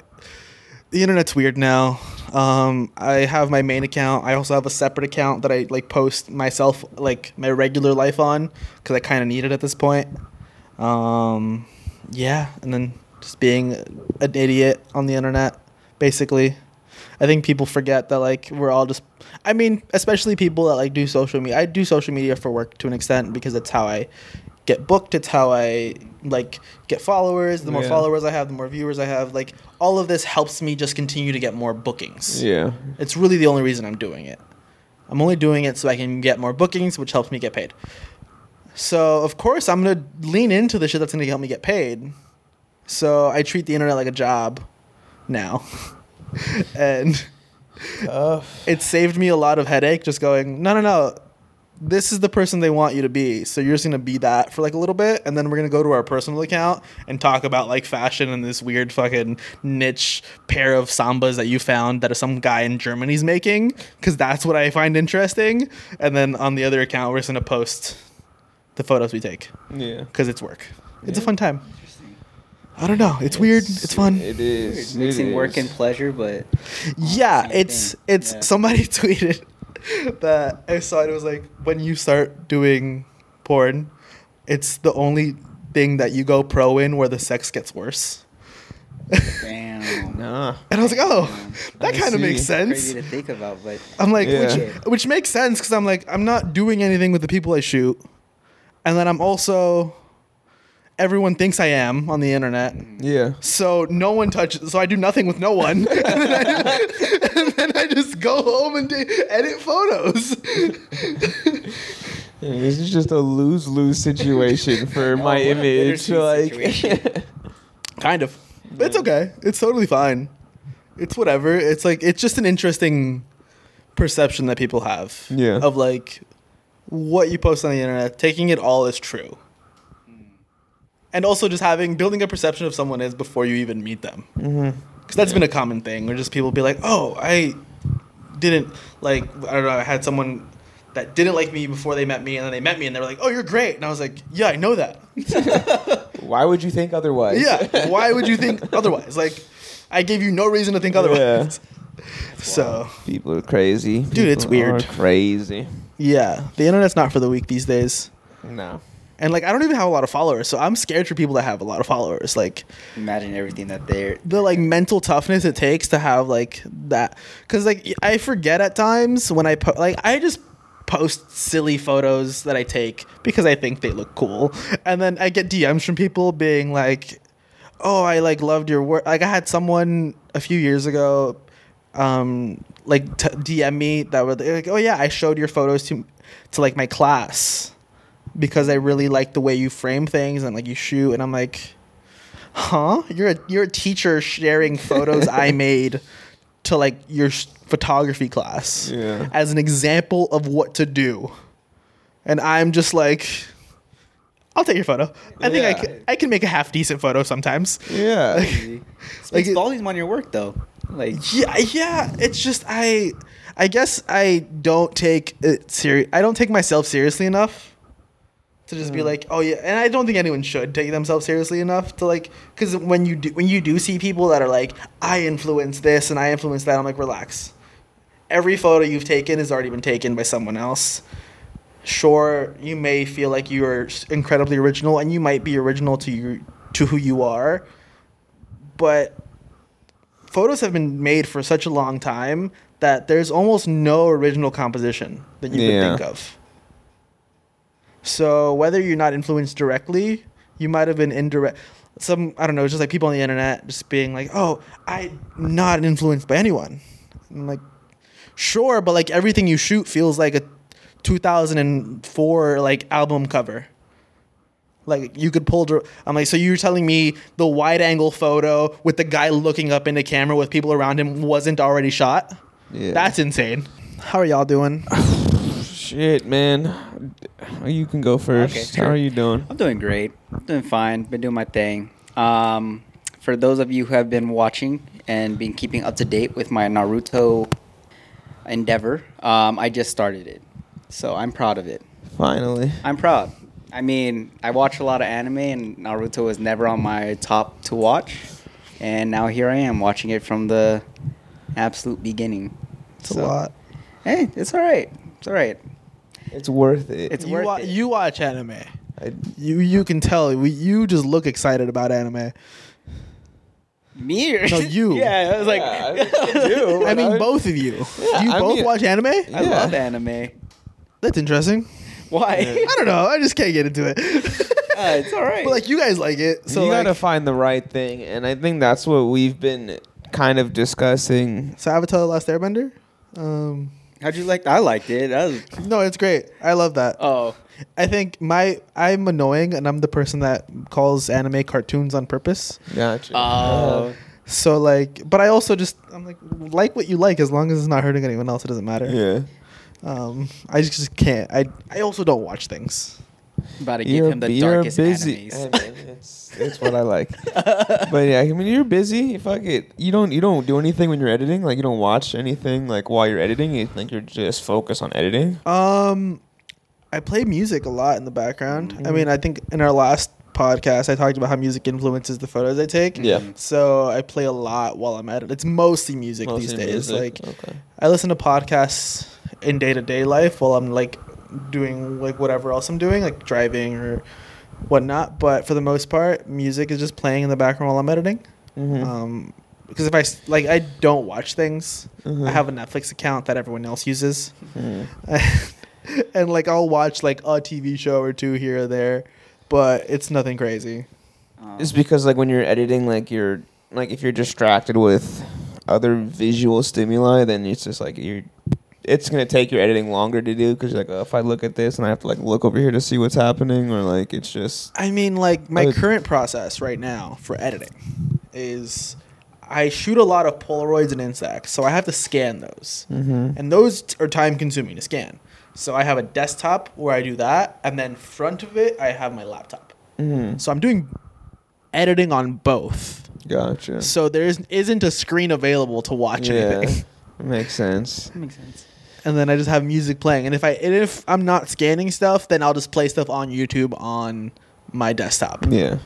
The internet's weird now. Um, I have my main account. I also have a separate account that I like post myself, like my regular life on, because I kind of need it at this point. Um, yeah, and then just being an idiot on the internet, basically. I think people forget that like we're all just. I mean, especially people that like do social media. I do social media for work to an extent because it's how I get booked. It's how I like get followers. The more Yeah. followers I have, the more viewers I have. Like all of this helps me just continue to get more bookings. Yeah. It's really the only reason I'm doing it. I'm only doing it so I can get more bookings, which helps me get paid. So of course I'm gonna lean into the shit that's gonna help me get paid. So I treat the internet like a job now, and Tough. it saved me a lot of headache. Just going, no, no, no. This is the person they want you to be. So you're just gonna be that for like a little bit, and then we're gonna go to our personal account and talk about like fashion and this weird fucking niche pair of sambas that you found that some guy in Germany's making, because that's what I find interesting. And then on the other account, we're just gonna post the photos we take Yeah. because it's work. It's a fun time. I don't know. It's weird. It's fun. It is. weird. Mixing it work and pleasure, but Yeah, it's thing. it's Yeah. somebody tweeted that I saw it was like when you start doing porn, it's the only thing that you go pro in where the sex gets worse. Damn. Nah. And I was like, oh, that kind of makes sense. Crazy to think about, but I'm like, Yeah. which, which makes sense because I'm like, I'm not doing anything with the people I shoot, and then I'm also, everyone thinks I am on the internet. Yeah. So no one touches. So I do nothing with no one, and, then I, and then I just go home and edit photos. Yeah, This is just a lose lose situation for my image. Like, kind of. But it's okay. It's totally fine. It's whatever. It's like it's just an interesting perception that people have. Yeah. Of like what you post on the internet, taking it all as true. And also just having building a perception of someone is before you even meet them. Mm-hmm. Because that's been a common thing where just people be like, "Oh, I didn't like I don't know, I had someone that didn't like me before they met me and then they met me and they were like, "Oh, you're great." And I was like, "Yeah, I know that." Why would you think otherwise? Yeah. Why would you think otherwise? Like, I gave you no reason to think otherwise. yeah. So, People are crazy. Dude, it's weird. crazy. yeah, the internet's not for the weak these days. No. And like, I don't even have a lot of followers, so I'm scared for people that have a lot of followers. Like, imagine everything that they're. the like mental toughness it takes to have like that, because like I forget at times when I po- like I just post silly photos that I take because I think they look cool, and then I get DMs from people being like, "Oh, I like loved your work." Like I had someone a few years ago, um, like t- DM me that were like, "Oh yeah, I showed your photos to to like my class because I really like the way you frame things and like you shoot," and I'm like. Huh? You're a you're a teacher sharing photos I made to like your s- photography class Yeah. as an example of what to do. And I'm just like I'll take your photo. I think I can, I can make a half decent photo sometimes. Yeah. Like Like it- volume on your work though. Like Yeah, yeah. It's just I, I guess I don't take it serious. I don't take myself seriously enough to just be mm. like, oh yeah. And I don't think anyone should take themselves seriously enough to like, because when you do when you do see people that are like, I influence this and I influence that, I'm like, relax. Every photo you've taken has already been taken by someone else. Sure, you may feel like you are incredibly original, and you might be original to you to who you are, but photos have been made for such a long time that there's almost no original composition that you Yeah. could think of. So whether you're not influenced directly, you might have been indirect. Some I don't know, just like people on the internet just being like, "Oh, I'm not influenced by anyone." I'm like, sure, but like everything you shoot feels like a 2004 like album cover. Like you could pull. I'm like, so you're telling me the wide angle photo with the guy looking up into the camera with people around him wasn't already shot? Yeah. That's insane. How are y'all doing? Shit, man. You can go first. Okay, How are you doing? I'm doing great. I'm doing fine. Been doing my thing. Um, for those of you who have been watching and been keeping up to date with my Naruto endeavor, um, I just started it, so I'm proud of it. Finally. I'm proud. I mean, I watch a lot of anime, and Naruto was never on my top to watch, and now here I am watching it from the absolute beginning. It's a lot. Hey, it's all right. It's all right. It's worth it. It's you, worth wa- it. you watch anime. I, You you can tell. We, you just look excited about anime. Me or No, you. yeah, I was like, Yeah, I do. I mean, I- both of you. Yeah, do you I both mean- watch anime? I Yeah. love anime. That's interesting. Why? I don't know. I just can't get into it. Uh, it's all right. but like you guys like it, so you like, gotta find the right thing, and I think that's what we've been kind of discussing. so Avatar: The Last Airbender. Um, How'd you like? I liked it. That was, no, it's great. I love that. oh, I think my I'm annoying, and I'm the person that calls anime cartoons on purpose. Gotcha. oh, So like, but I also just I'm like like what you like as long as it's not hurting anyone else. It doesn't matter. yeah. Um, I just, just can't. I I also don't watch things. about to give You're, him the darkest busy. animes. It's, what I like. but yeah, I mean, you're busy. Fuck it. You don't you don't do anything when you're editing. Like you don't watch anything like while you're editing. You think you're just focused on editing. Um, I play music a lot in the background. Mm-hmm. I mean, I think in our last podcast, I talked about how music influences the photos I take. Yeah. So I play a lot while I'm at it. It's mostly music these days. music. Like okay. I listen to podcasts in day to day life while I'm like doing like whatever else I'm doing, like driving or whatnot. But for the most part, music is just playing in the background while I'm editing. Mhm. Um, because if I like, I don't watch things. Mhm. I have a Netflix account that everyone else uses, Mhm. and like I'll watch like a TV show or two here or there, but it's nothing crazy. Um, It's because like when you're editing, like you're like if you're distracted with other visual stimuli, then it's just like you're. It's gonna take your editing longer to do because like oh, if I look at this and I have to like look over here to see what's happening, or like it's just I mean, like my Oh, current process right now for editing is I shoot a lot of Polaroids and Instax, so I have to scan those, Mhm. and those t- are time consuming to scan. So I have a desktop where I do that, and then front of it I have my laptop. Mhm. So I'm doing editing on both. gotcha. So there is, isn't a screen available to watch yeah, anything. makes sense. that makes sense. And then I just have music playing. And if I and if I'm not scanning stuff, then I'll just play stuff on YouTube on my desktop. Yeah.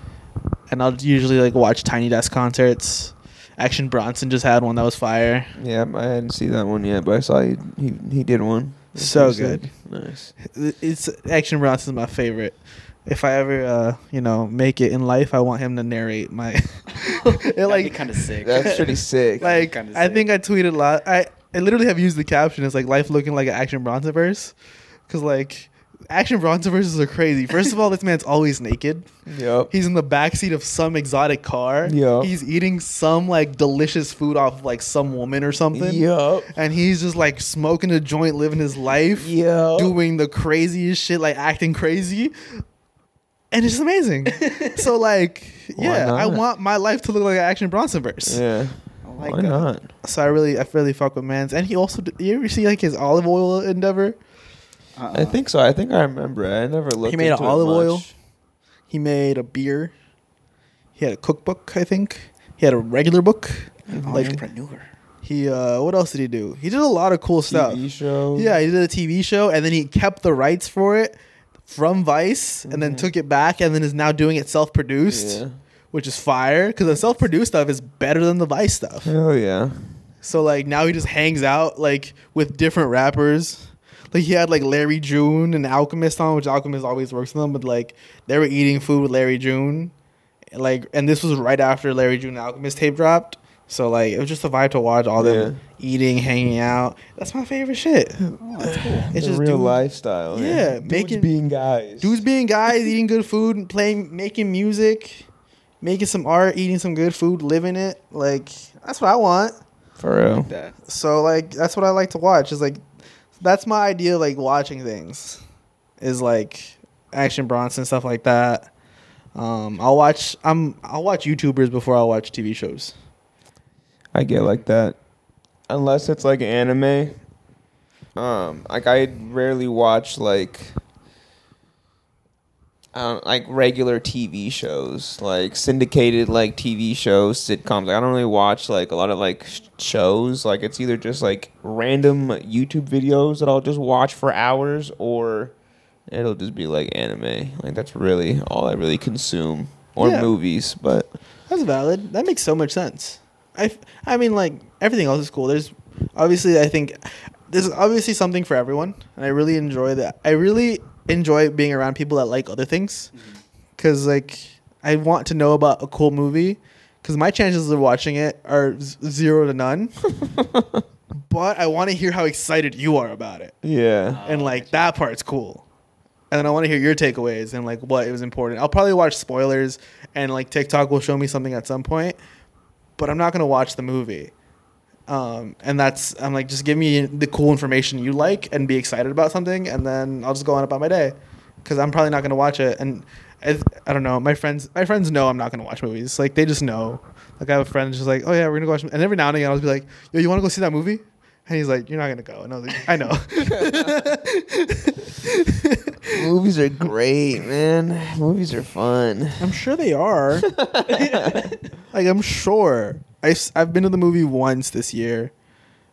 and I'll usually like watch Tiny Desk concerts. Action Bronson just had one that was fire. Yeah, I hadn't seen that one yet, but I saw he he, he did one. So pretty sick. good. Nice. It's Action Bronson's my favorite. If I ever, uh, you know, make it in life, I want him to narrate my. it, like, be kind of sick. That's pretty sick. like kinda I think I tweeted a lot. I I literally have used the caption. It's like life looking like an Action Bronson verse, because like Action Bronson verses are crazy. First of all, this man's always naked. Yep. He's in the backseat of some exotic car. Yeah. He's eating some like delicious food off of like some woman or something. Yup. And he's just like smoking a joint, living his life, Yup. doing the craziest shit, like acting crazy. And it's amazing. so like, yeah, I want my life to look like an Action Bronson verse. Yeah. I like Why that. not? So I really, I really fuck with Mans. And he also, d- you ever see like his olive oil endeavor? Uh-uh. I think so. I think I remember. I never looked. He made into an olive oil. He made a beer. He had a cookbook, I think. He had a regular book. Like entrepreneur. he, uh, what else did he do? He did a lot of cool stuff. TV show. Yeah, he did a TV show, and then he kept the rights for it from Vice, and then Mhm. took it back, and then is now doing it self-produced, Yeah. Which is fire. Because the self-produced stuff is better than the Vice stuff. Hell yeah. So like now he just hangs out like with different rappers. Like he had like Larry June and Alchemist on, which Alchemist always works with them, but like they were eating food with Larry June. Like and this was right after Larry June and Alchemist tape dropped. So like it was just a vibe to watch all them eating, hanging out. That's my favorite shit. Oh, that's cool. It's The just real dudes, lifestyle. Yeah, Dudes making- being guys. dudes being guys, eating good food, playing, making music, making some art, eating some good food, living it. Like that's what I want. for real. That. So like that's what I like to watch. Is like that's my idea like watching things. Is like Action Bronson stuff like that. Um, I'll watch. I'm. I'll watch YouTubers before I'll watch TV shows. I get like that, unless it's like anime. Um, like I rarely watch like. Um, like regular TV shows, like syndicated like TV shows, sitcoms. Like, I don't really watch like a lot of like sh- shows. Like it's either just like random YouTube videos that I'll just watch for hours, or it'll just be like anime. Like that's really all I really consume, or Yeah. movies. But That's valid. That makes so much sense. I. f- I mean, like everything else is cool. There's obviously I think there's obviously something for everyone, and I really enjoy that. I really enjoy being around people that like other things. Mm-hmm. because like I want to know about a cool movie because my chances of watching it are z- zero to none. but I want to hear how excited you are about it, yeah, oh, and like that part's cool. And then I want to hear your takeaways and like what it was important. I'll probably watch spoilers and like TikTok will show me something at some point, but I'm not gonna watch the movie. Um, and that's I'm like just give me the cool information you like and be excited about something, and then I'll just go on about my day because I'm probably not gonna watch it. And I, I don't know. My friends my friends know I'm not gonna watch movies. Like they just know. Like I have a friend who's just like, oh yeah, we're gonna go watch. And every now and again I'll just be like, yo, you want to go see that movie? And he's like, you're not gonna go. And I was like, I know. movies are great, man. Movies are fun. I'm sure they are. like I'm sure. I have I've been to the movie once this year,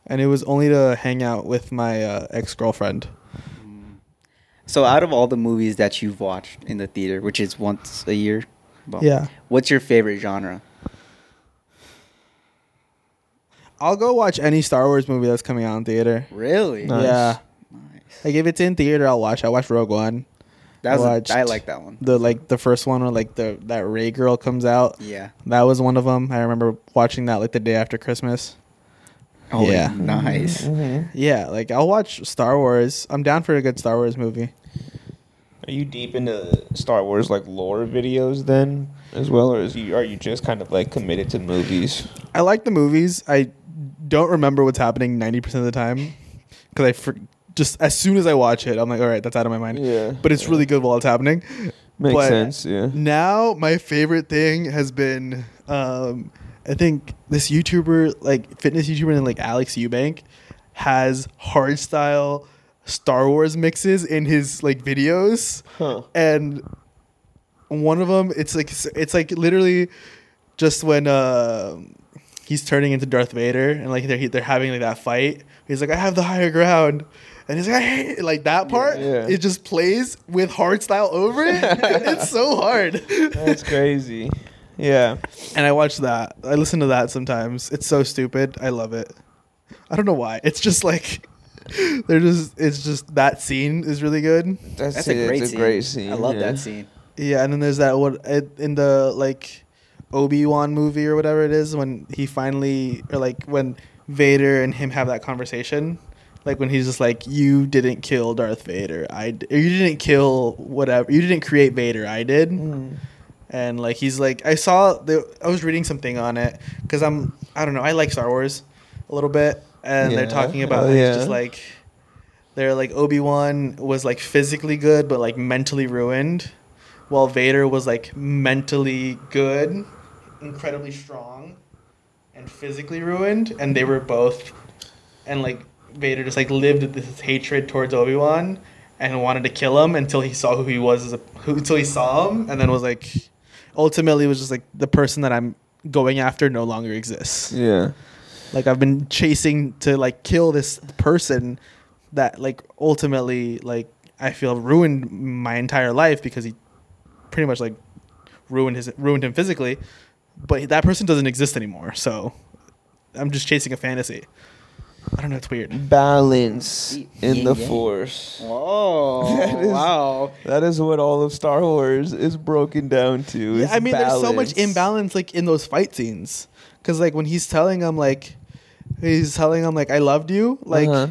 and it was only to hang out with my uh, ex girlfriend. So, out of all the movies that you've watched in the theater, which is once a year, well, Yeah. what's your favorite genre? I'll go watch any Star Wars movie that's coming out in theater. Really? Nice. Yeah. Nice. Like if it's in theater, I'll watch. I watched Rogue One. That was watched a, I like that one. the like the first one where like the that Rey girl comes out. Yeah. That was one of them. I remember watching that like the day after Christmas. Oh Yeah. nice. Mhm. Yeah, like I'll watch Star Wars. I'm down for a good Star Wars movie. Are you deep into Star Wars like lore videos then as well, or is you are you just kind of like committed to movies? I like the movies. I don't remember what's happening 90% of the time because I for, just as soon as I watch it, I'm like, all right, that's out of my mind. Yeah, But it's really good while it's happening. Makes but- sense. Yeah. Now, my favorite thing has been, um, I think this YouTuber, like fitness YouTuber, named like Alex Eubank, has hardstyle Star Wars mixes in his like videos, Huh. and one of them, it's like it's like literally just when uh, he's turning into Darth Vader, and like they're they're having like that fight. He's like, I have the higher ground. And he's like, I hate it. like that part. Yeah. It just plays with hard style over it. it's so hard. That's crazy. Yeah. And I watch that. I listen to that sometimes. It's so stupid. I love it. I don't know why. It's just like they're just. It's just that scene is really good. That's, That's a great it's scene. great scene. I love yeah. that scene. Yeah, and then there's that what in the like Obi Wan movie or whatever it is when he finally or like when Vader and him have that conversation. Like when he's just like, "You didn't kill Darth Vader. I d- you didn't kill whatever. You didn't create Vader. I did." Mm. and like he's like i saw the i was reading something on it because i'm i don't know i like star wars a little bit and they're talking about Oh, like, yeah. just like they're like obi-wan was like physically good but like mentally ruined while vader was like mentally good incredibly strong and physically ruined and they were both and like vader just like lived this hatred towards obi-wan and wanted to kill him until he saw who he was as a, who, until he saw him and then was like ultimately was just like the person that i'm going after no longer exists Yeah. like i've been chasing to like kill this person that like ultimately like i feel ruined my entire life because he pretty much like ruined his ruined him physically but that person doesn't exist anymore so i'm just chasing a fantasy i don't know it's weird Balance Yin in the yang. force. Whoa! That is- wow. That is what all of Star Wars is broken down to. Yeah, is I mean, there's so much imbalance like in those fight scenes, because like when he's telling him like, he's telling him like I loved you, like Uh-huh.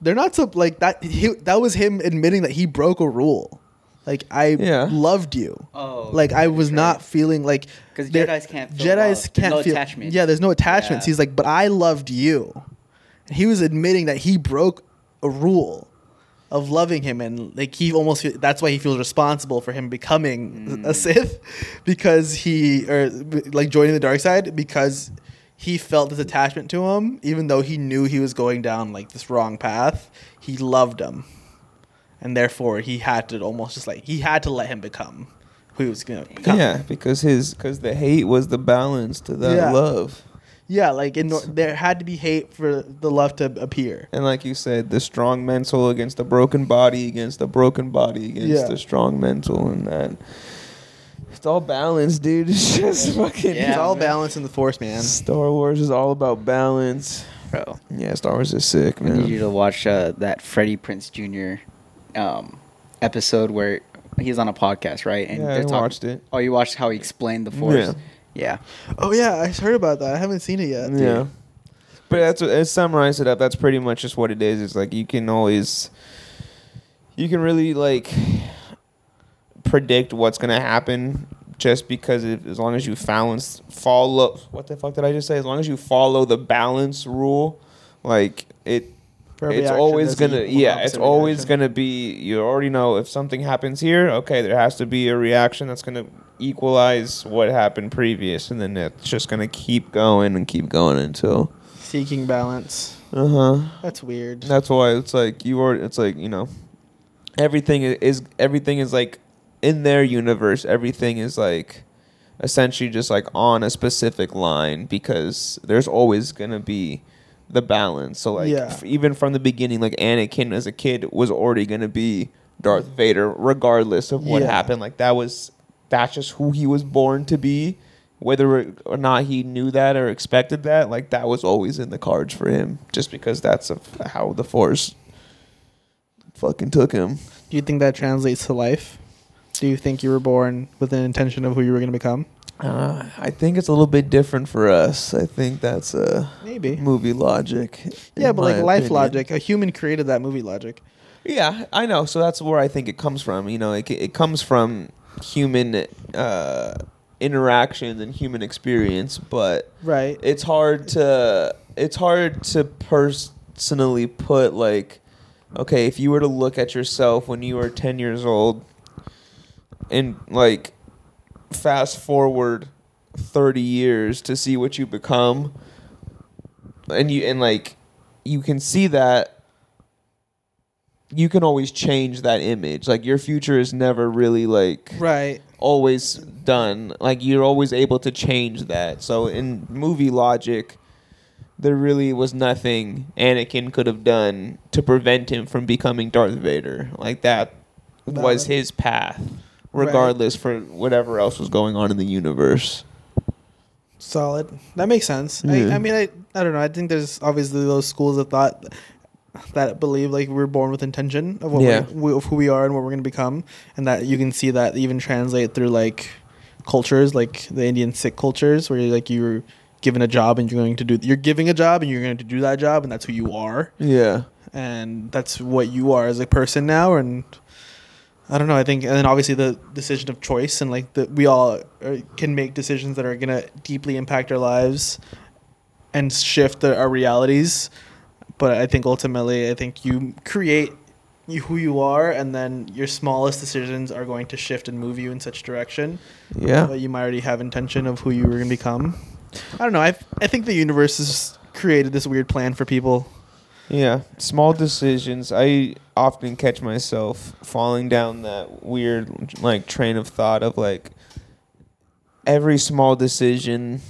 they're not so like that. He, that was him admitting that he broke a rule. Like I Yeah. loved you. Oh. Like I was not feeling like because Jedis can't feel Jedi's love. Can't no feel attachments. Yeah, there's no attachments. Yeah. He's like, but I loved you. And he was admitting that he broke a rule of loving him, and like he almost that's why he feels responsible for him becoming a Mm. Sith because he or like joining the dark side because he felt this attachment to him, even though he knew he was going down like this wrong path. He loved him, and therefore he had to almost just like he had to let him become who he was gonna become. Yeah, because his because the hate was the balance to that Yeah. love. Yeah, like in, there had to be hate for the love to appear. And like you said, the strong mental against the broken body against the broken body against Yeah. the strong mental and that. It's all balance, dude. It's just fucking. Yeah, it's all man. balance in the force, man. Star Wars is all about balance. Bro, Yeah, Star Wars is sick, I need you man. to watch uh, that Freddie Prinze Jr. Um, episode where he's on a podcast, right? Yeah, I they're talking- watched it. Oh, you watched how he explained the force? Yeah. Yeah. Oh yeah, I heard about that. I haven't seen it yet. Yeah. But that's what, let's summarize it up. That's pretty much just what it is. It's like you can always, you can really like predict what's gonna happen just because if, as long as you balance follow. What the fuck did I just say? As long as you follow the balance rule, like it. Every It's always gonna, yeah. It's always reaction. gonna be. You already know if something happens here, okay, there has to be a reaction that's gonna equalize what happened previous, and then it's just gonna keep going and keep going until. seeking balance. Uh huh. That's weird. That's why it's like you are. It's like you know, everything is everything is like in their universe. Everything is like essentially just like on a specific line because there's always gonna be the balance. So like Yeah. f- even from the beginning, like Anakin as a kid was already gonna be Darth Vader, regardless of what Yeah. happened. Like that was that's just who he was born to be. Whether or not he knew that or expected that, like that was always in the cards for him, just because that's of how the Force fucking took him. Do you think that translates to life? Do you think you were born with an intention of who you were going to become? Uh, I think it's a little bit different for us. I think that's a Maybe. movie logic. Yeah, but like life opinion. logic, a human created that movie logic. Yeah, I know. So that's where I think it comes from. You know, it, it comes from human uh, interactions and human experience, but Right. it's hard to it's hard to personally put like okay if you were to look at yourself when you were 10 years old and like fast forward 30 years to see what you become and you and like you can see that you can always change that image like your future is never really like right. always done. Like you're always able to change that. So in movie logic, there really was nothing Anakin could have done to prevent him from becoming Darth Vader. Like that was his path, Right. regardless for whatever else was going on in the universe. Solid. That makes sense. I, I mean, I, I don't know. I think there's obviously those schools of thought that believe like we're born with intention of what Yeah. we, of who we are and what we're going to become, and that you can see that even translate through like cultures, like the Indian Sikh cultures, where you're, like you're given a job and you're going to do you're giving a job and you're going to do that job and that's who you are Yeah. and that's what you are as a person now and I don't know. I think, and then obviously the decision of choice, and like that we all are, can make decisions that are gonna deeply impact our lives and shift the, our realities. But I think ultimately, I think you create you who you are, and then your smallest decisions are going to shift and move you in such direction Yeah. that you might already have intention of who you were gonna become. I don't know. I I think the universe has created this weird plan for people. Yeah, small decisions. I often catch myself falling down that weird like train of thought of like every small decision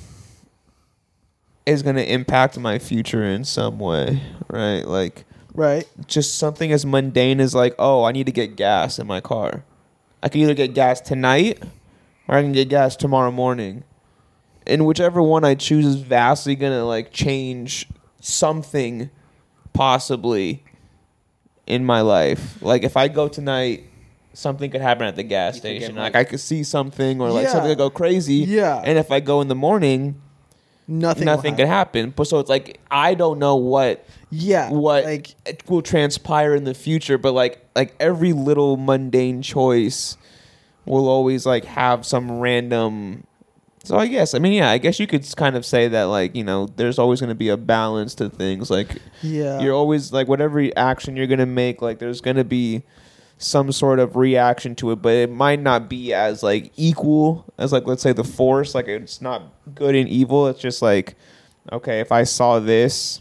is going to impact my future in some way, right? Like Right. just something as mundane as like, oh, I need to get gas in my car. I can either get gas tonight or I can get gas tomorrow morning. And whichever one I choose is vastly gonna like change something possibly in my life. Like if I go tonight, something could happen at the gas You station. like- Like, I could see something or like Yeah. something could go crazy. Yeah. And if I go in the morning, Nothing. nothing could happen. But so it's like I don't know what Yeah. what like it will transpire in the future but like like every little mundane choice will always like have some random so i guess i mean yeah i guess you could kind of say that like you know there's always going to be a balance to things like yeah. you're always like whatever action you're going to make like there's going to be some sort of reaction to it but it might not be as like equal as like let's say the force like it's not good and evil it's just like okay if i saw this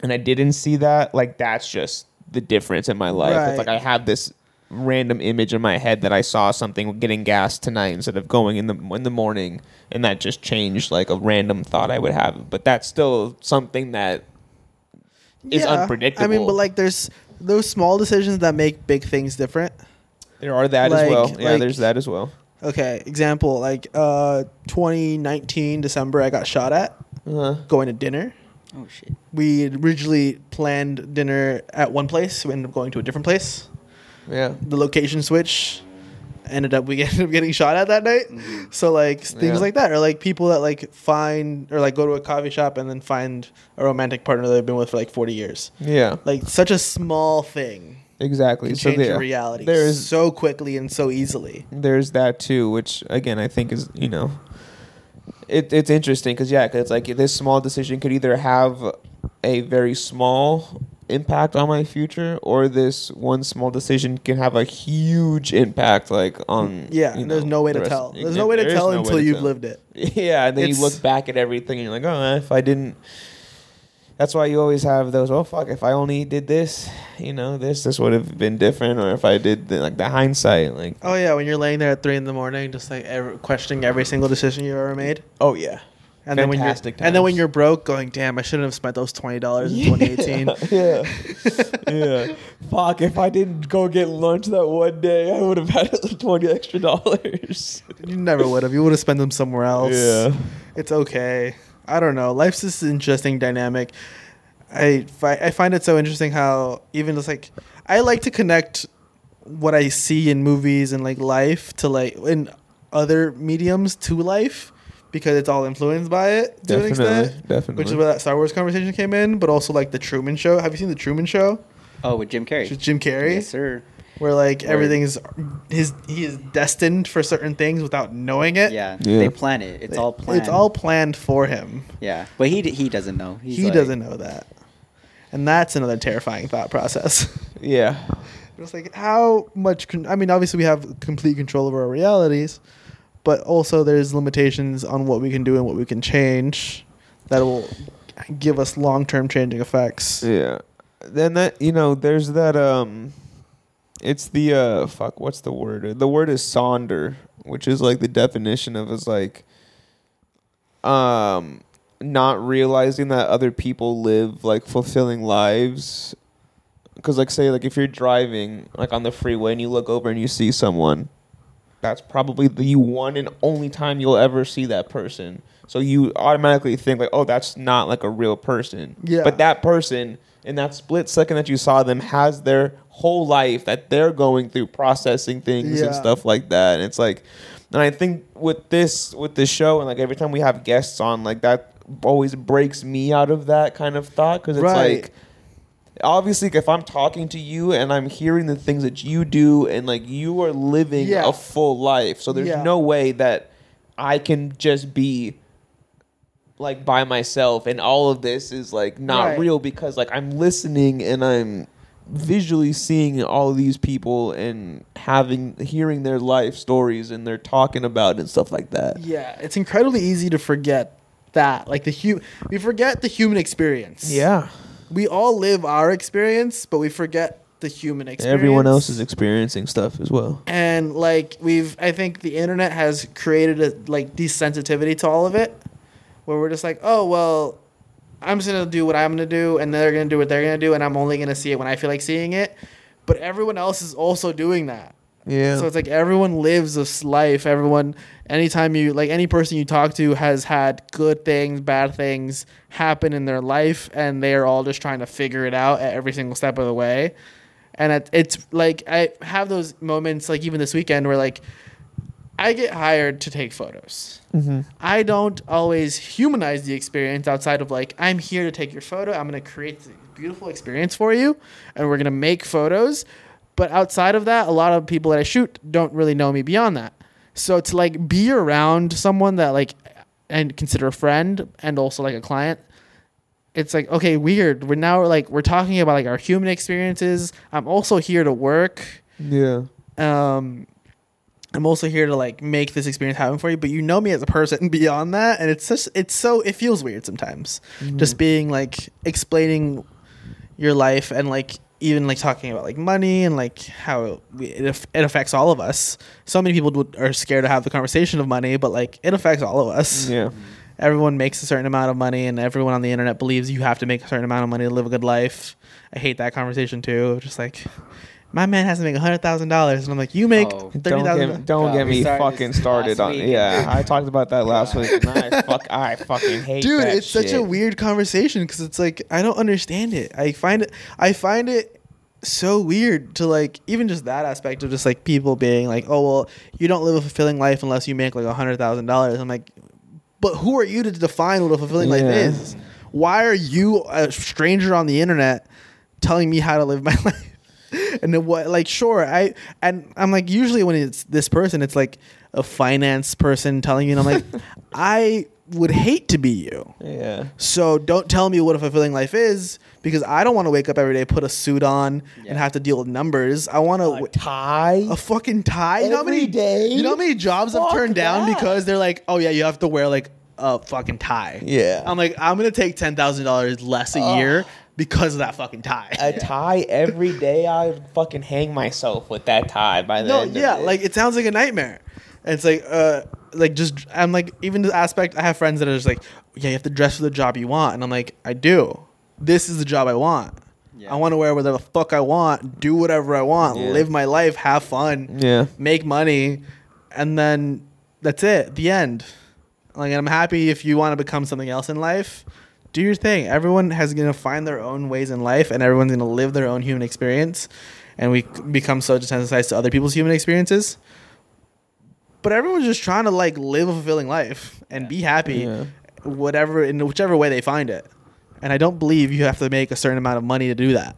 and i didn't see that like that's just the difference in my life Right. it's like i have this random image in my head that i saw something getting gas tonight instead of going in the in the morning and that just changed like a random thought i would have but that's still something that is unpredictable. I mean, but like there's those small decisions that make big things different. There are that Like- as well. Yeah, like- there's that as well. Okay, example like uh 2019 December I got shot at Uh-huh. going to dinner. Oh shit. We originally planned dinner at one place, we ended up going to a different place. Yeah. The location switch ended up we ended up getting shot at that night. Mm-hmm. So like things Yeah. like that, or like people that like find or like go to a coffee shop and then find a romantic partner that they've been with for like 40 years. Yeah. Like such a small thing Exactly. So change there, reality there's so quickly and so easily. there's that too, which again I think is you know, it it's interesting because yeah, 'cause it's like this small decision could either have a very small impact on my future, or this one small decision can have a huge impact like on Yeah, you there's no way the to tell. There's no way to There tell no until to you've tell. lived it. Yeah, and then It's- you look back at everything and you're like, oh, if I didn't. That's why you always have those. Oh fuck! If I only did this, you know, this this would have been different. Or if I did the, like the hindsight, like, Oh yeah, when you're laying there at three in the morning, just like ever, questioning every single decision you ever made, oh yeah, and then when you're Fantastic and then when you're broke, going, damn, I shouldn't have spent those twenty dollars in 2018. yeah, yeah. Fuck! If I didn't go get lunch that one day, I would have had twenty extra dollars. you never would have. You would have spent them somewhere else. Yeah. it's okay. I don't know. Life's this interesting dynamic. I fi- I find it so interesting how even just like I like to connect what I see in movies and like life to like in other mediums to life because it's all influenced by it to an extent. definitely. Which is where that Star Wars conversation came in, but also like the Truman Show. Have you seen the Truman Show? Oh, with Jim Carrey. With Jim Carrey, Yes, sir. where like Word. is, his he is destined for certain things without knowing it. Yeah, Yeah. they plan it. It's all planned. It's all planned for him. Yeah, but he d- he doesn't know. He's he like- doesn't know that, and that's another terrifying thought process. Yeah. It's like how much? Con- I mean, obviously we have complete control over our realities, but also there's limitations on what we can do and what we can change that will give us long-term changing effects. Yeah. Then that you know, there's that um it's the uh fuck, what's the word? The word is sonder, which is like the definition of is like um not realizing that other people live like fulfilling lives cuz like say like if you're driving like on the freeway and you look over and you see someone that's probably the one and only time you'll ever see that person. So you automatically think like, oh, that's not like a real person. Yeah. But that person in that split second that you saw them has their whole life that they're going through processing things Yeah. and stuff like that. And it's like and I think with this with this show and like every time we have guests on, like that always breaks me out of that kind of thought because it's Right. like obviously if i'm talking to you and i'm hearing the things that you do and like you are living Yeah. a full life so there's Yeah. no way that i can just be like by myself and all of this is like not Right. real because like i'm listening and i'm visually seeing all of these people and having hearing their life stories and they're talking about it and stuff like that Yeah, it's incredibly easy to forget that. Like the hu- we forget the human experience. yeah we all live our experience, but we forget the human experience. everyone else is experiencing stuff as well. And like we've i think the internet has created a like desensitivity to all of it where we're just like oh well i'm just gonna do what i'm gonna do and they're gonna do what they're gonna do and i'm only gonna see it when i feel like seeing it. But everyone else is also doing that yeah. So it's like everyone lives this life. Everyone anytime you like any person you talk to has had good things bad things happen in their life and they're all just trying to figure it out at every single step of the way. And it, it's like i have those moments like even this weekend where like i get hired to take photos. Mm-hmm. i don't always humanize the experience outside of like i'm here to take your photo. I'm going to create this beautiful experience for you and we're going to make photos but outside of that a lot of people that i shoot don't really know me beyond that. So to like be around someone that like and consider a friend and also like a client it's like okay weird. We're now like we're talking about like our human experiences. I'm also here to work. Yeah. Um i'm also here to like make this experience happen for you. But you know me as a person beyond that. And it's just it's so it feels weird sometimes. Just being like explaining your life and like even like talking about like money and like how it, it affects all of us. So many people would, are scared to have the conversation of money but like it affects all of us. Yeah. Everyone makes a certain amount of money and everyone on the internet believes you have to make a certain amount of money to live a good life. I hate that conversation too just like my man has to make a hundred thousand dollars and i'm like you make Oh. thirty Don't get, don't get me started fucking started on. week. Yeah, I talked about that last week. And I fuck, I fucking hate that. dude that it's such a weird conversation because it's like i don't understand it i find it i find it so weird to like even just that aspect of just like people being like oh well you don't live a fulfilling life unless you make like a hundred thousand dollars i'm like but who are you to define what a fulfilling life is why are you a stranger on the internet telling me how to live my life and then what like sure i and i'm like usually when it's this person it's like a finance person telling you and i'm like i would hate to be you Yeah. so don't tell me what a fulfilling life is because I don't want to wake up every day, put a suit on, Yeah. and have to deal with numbers. I want to tie. a fucking tie. You know how many Every day? You know how many jobs I've Fuck turned down because they're like, oh yeah, you have to wear like a fucking tie. Yeah. I'm like, I'm gonna take ten thousand dollars less a year because of that fucking tie. a tie every day. I fucking hang myself with that tie by the no, yeah, like it sounds like a nightmare. And it's like, uh, like just I'm like even the aspect. I have friends that are just like, yeah, you have to dress for the job you want, and I'm like, I do. This is the job I want. Yeah. I want to wear whatever the fuck I want, do whatever I want, Yeah. live my life, have fun, yeah. make money, and then that's it. The end. Like I'm happy if you want to become something else in life, do your thing. Everyone has gonna find their own ways in life, and everyone's gonna live their own human experience. And we become so desensitized to other people's human experiences. But everyone's just trying to like live a fulfilling life and be happy, Yeah. whatever in whichever way they find it. And I don't believe you have to make a certain amount of money to do that.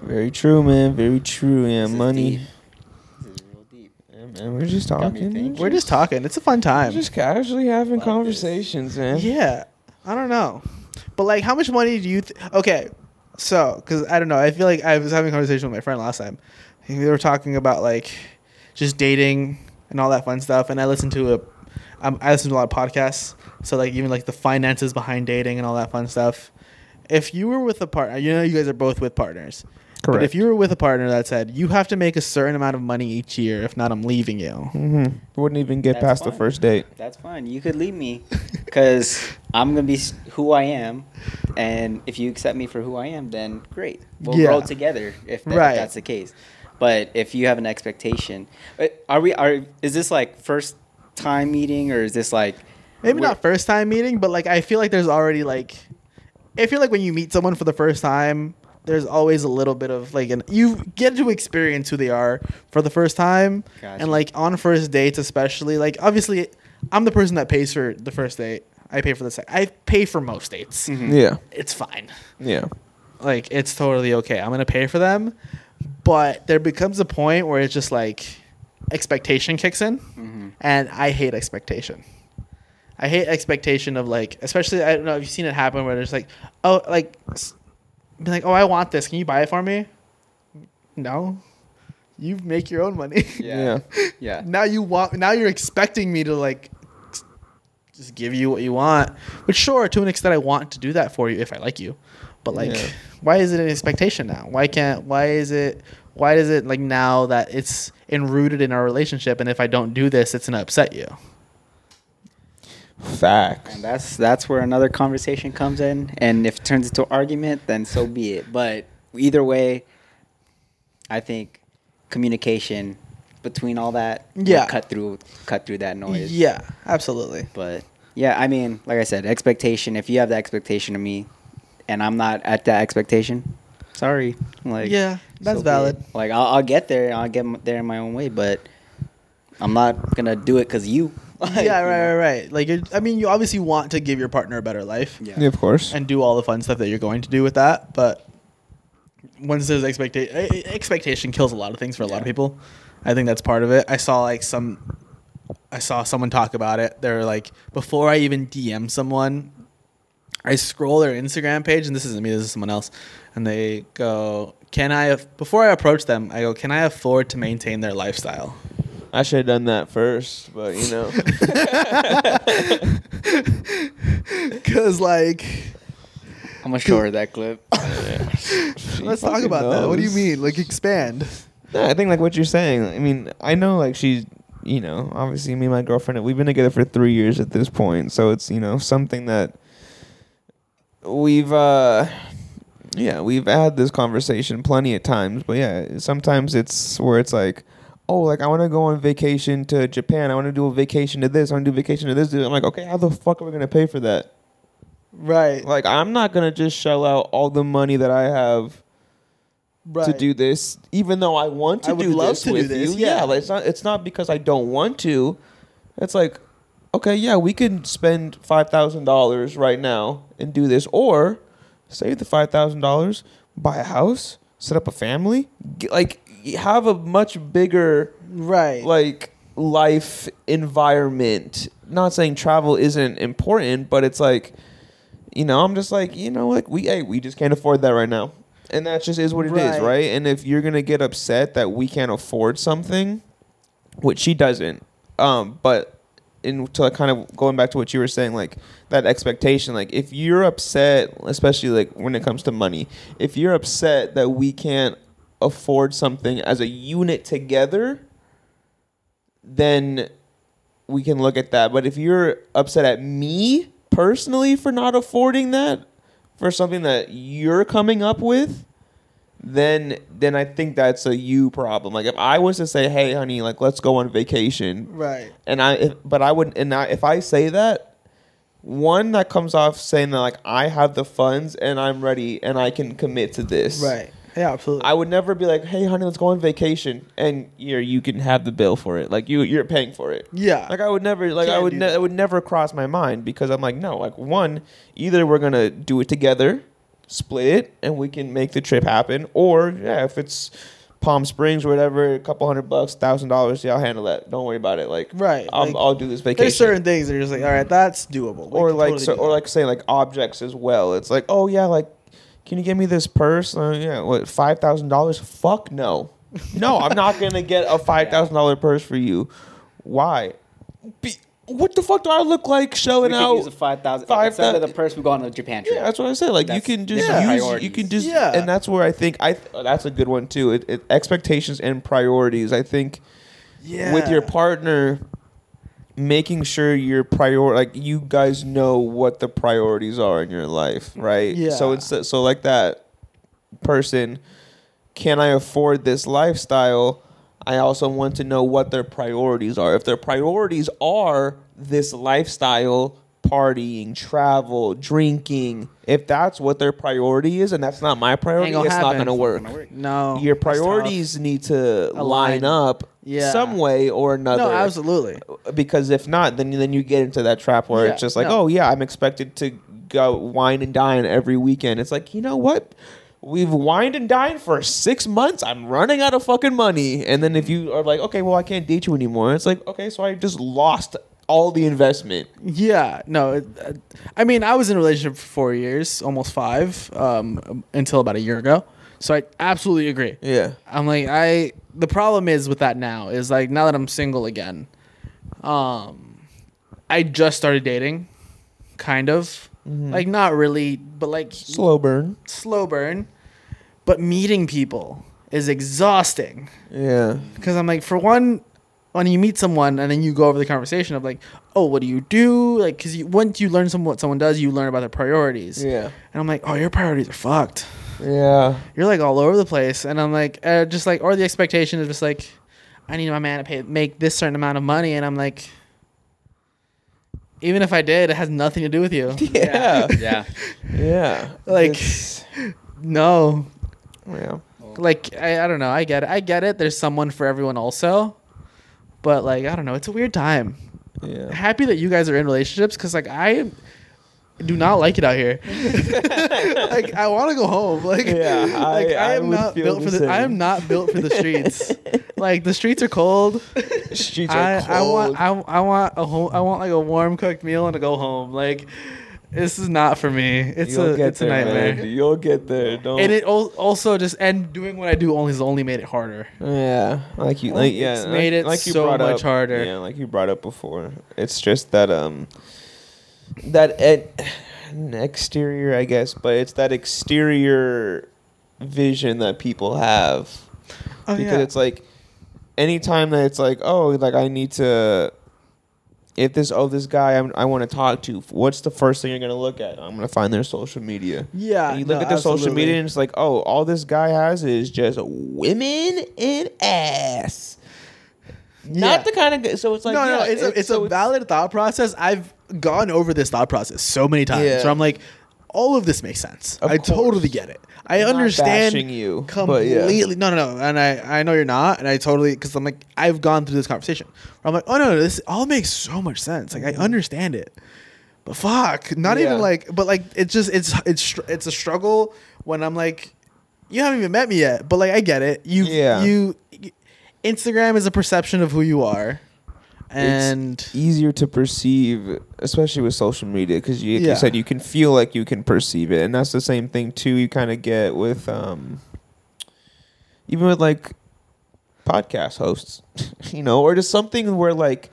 Very true, man. Very true. Yeah, This money. This is real deep. Man, we're just talking. We're just talking. It's a fun We're time. just casually having Like conversations, man. Yeah, I don't know, but like, how much money do you? Th- okay, so because I don't know, I feel like I was having a conversation with my friend last time. We were talking about like just dating and all that fun stuff, and I listened to a, um, I listen to a lot of podcasts, so like even like the finances behind dating and all that fun stuff. If you were with a partner, you know, you guys are both with partners. But Correct. if you were with a partner that said you have to make a certain amount of money each year, if not, I'm leaving you. hmm Wouldn't even get That's past the first date. That's fine. You could leave me because I'm gonna be who I am, and if you accept me for who I am, then great. We'll Yeah. grow together if, that, Right. if that's the case. But if you have an expectation, uh, are we? Are is this like first time meeting or is this like Maybe not first time meeting, but like I feel like there's already like I feel like when you meet someone for the first time, there's always a little bit of like an you get to experience who they are for the first time. Gotcha. And like on first dates especially, like obviously I'm the person that pays for the first date. I pay for the second I pay for most dates. Mhm. Yeah. It's fine. Yeah. Like it's totally okay. I'm gonna pay for them. But there becomes a point where it's just like expectation kicks in Mhm. and I hate expectation. I hate expectation of like, especially I don't know if you've seen it happen where there's like, oh, like, s- be like, oh, I want this. Can you buy it for me? No, you make your own money. Yeah. Yeah. now you want. Now you're expecting me to like, just give you what you want. Which sure, to an extent, I want to do that for you if I like you. But like, Yeah. why is it an expectation now? Why can't? Why is it? Why does it like now that it's enrooted in our relationship? And if I don't do this, it's gonna upset you. Facts. And that's that's where another conversation comes in. And if it turns into an argument, then so be it. But either way, I think communication between all that Yeah. cut through cut through that noise. Yeah, absolutely. But yeah, I mean, like I said, expectation. If you have the expectation of me, and I'm not at that expectation, sorry. Like yeah, that's so it. valid. Like I'll, I'll get there. I'll get there in my own way, but I'm not gonna do it because you. Like, yeah, right, right, right. Like, you're, I mean, you obviously want to give your partner a better life Yeah. Yeah, of course. and do all the fun stuff that you're going to do with that. But once there's expectation, expectation kills a lot of things for a lot of people. I think that's part of it. I saw like some, I saw someone talk about it. They're like, before I even DM someone, I scroll their Instagram page, and this isn't me, this is someone else, and they go, "Can I?" Before I approach them, I go, "Can I afford to maintain their lifestyle?" I should have done that first, but you know. Because like, I'm gonna show her that clip. She let's talk fucking about that. What do you mean? Like, expand. No, I think like what you're saying. I mean, I know like she's, you know, obviously me and my girlfriend, we've been together for three years at this point, so it's you know something that we've, uh yeah, we've had this conversation plenty of times. But yeah, sometimes it's where it's like, oh, like I want to go on vacation to Japan. I want to do a vacation to this. I want to do a vacation to this. I'm like, okay, how the fuck are we gonna pay for that? Right. Like, I'm not gonna just shell out all the money that I have right. to do this, even though I want to I would do love this to do with this, you. yeah. Yeah, like, it's not. It's not because I don't want to. It's like, okay, yeah, we can spend five thousand dollars right now and do this, or save the five thousand dollars, buy a house, set up a family, get, like have a much bigger Right. like life environment. Not saying travel isn't important, but it's like, you know, I'm just like, you know, like we, hey, we just can't afford that right now, and that just is what it is, Right. right? And if you're gonna get upset that we can't afford something, which she doesn't, um, but in to kind of going back to what you were saying, like that expectation, like if you're upset, especially like when it comes to money, if you're upset that we can't afford something as a unit together, then we can look at that. But if you're upset at me personally for not affording that for something that you're coming up with, then then I think that's a you problem. Like if I was to say, "Hey, honey, like let's go on vacation," right. and I if, but I wouldn't. and I, if I say that one that comes off saying that like I have the funds and I'm ready and I can commit to this. Right. Yeah, absolutely. I would never be like, "Hey, honey, let's go on vacation," and you you can have the bill for it. Like you you're paying for it. yeah. Like I would never like I Can't would ne- it would never cross my mind because I'm like no like one either we're gonna do it together, split it, and we can make the trip happen, or yeah if it's Palm Springs or whatever, a couple hundred bucks, thousand dollars, yeah I'll handle that. Don't worry about it. Like Right, I'll, like, I'll do this vacation. There's certain things that are just like, all right, that's doable. We or like totally so, do or that. like saying like objects as well. It's like oh yeah like can you give me this purse? Uh, yeah, what five thousand dollars? Fuck no, no, I'm not gonna get a five thousand dollar purse for you. Why? Be, what the fuck do I look like We showing could out? use a five thousand. five Instead of the purse, we go on a Japan trip. yeah, that's what I said. Like That's you can just different use, you can just, Yeah. and that's where I think I. oh, that's a good one too. It, it, expectations and priorities. I think yeah. with your partner making sure your prior like you guys know what the priorities are in your life right? Yeah. so it's so like that person can i afford this lifestyle? I also want to know what their priorities are. If their priorities are this lifestyle partying travel drinking if that's what their priority is and that's not my priority gonna it's not happen. going to work Gonna work. No. your priorities need to Align. line up Yeah. some way or another No, absolutely. because if not then then you get into that trap where Yeah, it's just like no. oh yeah i'm expected to go wine and dine every weekend it's like you know what we've wined and dined for six months i'm running out of fucking money and then if you are like okay well i can't date you anymore it's like okay so i just lost all the investment Yeah, no. It, uh, I mean, I was in a relationship for four years, almost five, um, until about a year ago. So I absolutely agree. yeah I'm like, I. The problem is with that now is like now that I'm single again, um, I just started dating, kind of, like not really, but like slow burn slow burn. But meeting people is exhausting yeah because I'm like, for one, when you meet someone and then you go over the conversation of like, oh, what do you do? Like, because you, once you learn some what someone does, you learn about their priorities. yeah And I'm like, oh, your priorities are fucked. yeah You're like all over the place. And I'm like, uh, just like, or the expectation is just like, I need my man to pay make this certain amount of money, and I'm like, even if I did, it has nothing to do with you. yeah yeah. yeah Like- It's- No, yeah like I, I don't know. I get it. I get it. There's someone for everyone also, but like I don't know. It's a weird time. yeah happy that you guys are in relationships because like I do not like it out here. like I want to go home. Like Yeah, like I- I, I am not built for the. I am not built for the streets. like the streets are cold. streets are I, I want cold. I, I want a home. I want like a warm cooked meal and to go home. Like this is not for me. It's You'll a it's a there, nightmare. man. You'll get there. Don't. And it al- also just and doing what I do only has only made it harder. yeah, like you, like yeah, It's like- made it like you so brought much up, harder. Yeah, like you brought up before. It's just that um, that ed- exterior, I guess, but it's that exterior vision that people have Oh, because it's like anytime that it's like oh like I need to if this oh this guy I'm, I want to talk to what's the first thing you're gonna look at I'm gonna find their social media yeah. and you look no, at their social media and it's like oh all this guy has is just women and ass not the kind of so it's like no, yeah, no, it's, a it's so a valid thought process. I've gone over this thought process so many times. Yeah. So I'm like, all of this makes sense. Of I course. totally get it. I I'm understand you, but yeah. completely. No, no, no. And I, I know you're not. And I totally because I'm like, I've gone through this conversation. I'm like, oh no, no, this all makes so much sense. Like I understand it. But fuck, not Mm-hmm. Yeah. even like. But like, it's just it's it's it's a struggle when I'm like, you haven't even met me yet. But like, I get it. You Yeah. you. Instagram is a perception of who you are, and it's easier to perceive, especially with social media, because you, like Yeah. you said you can feel like you can perceive it, and that's the same thing too. You kind of get with, um, even with like podcast hosts, you know, or just something where like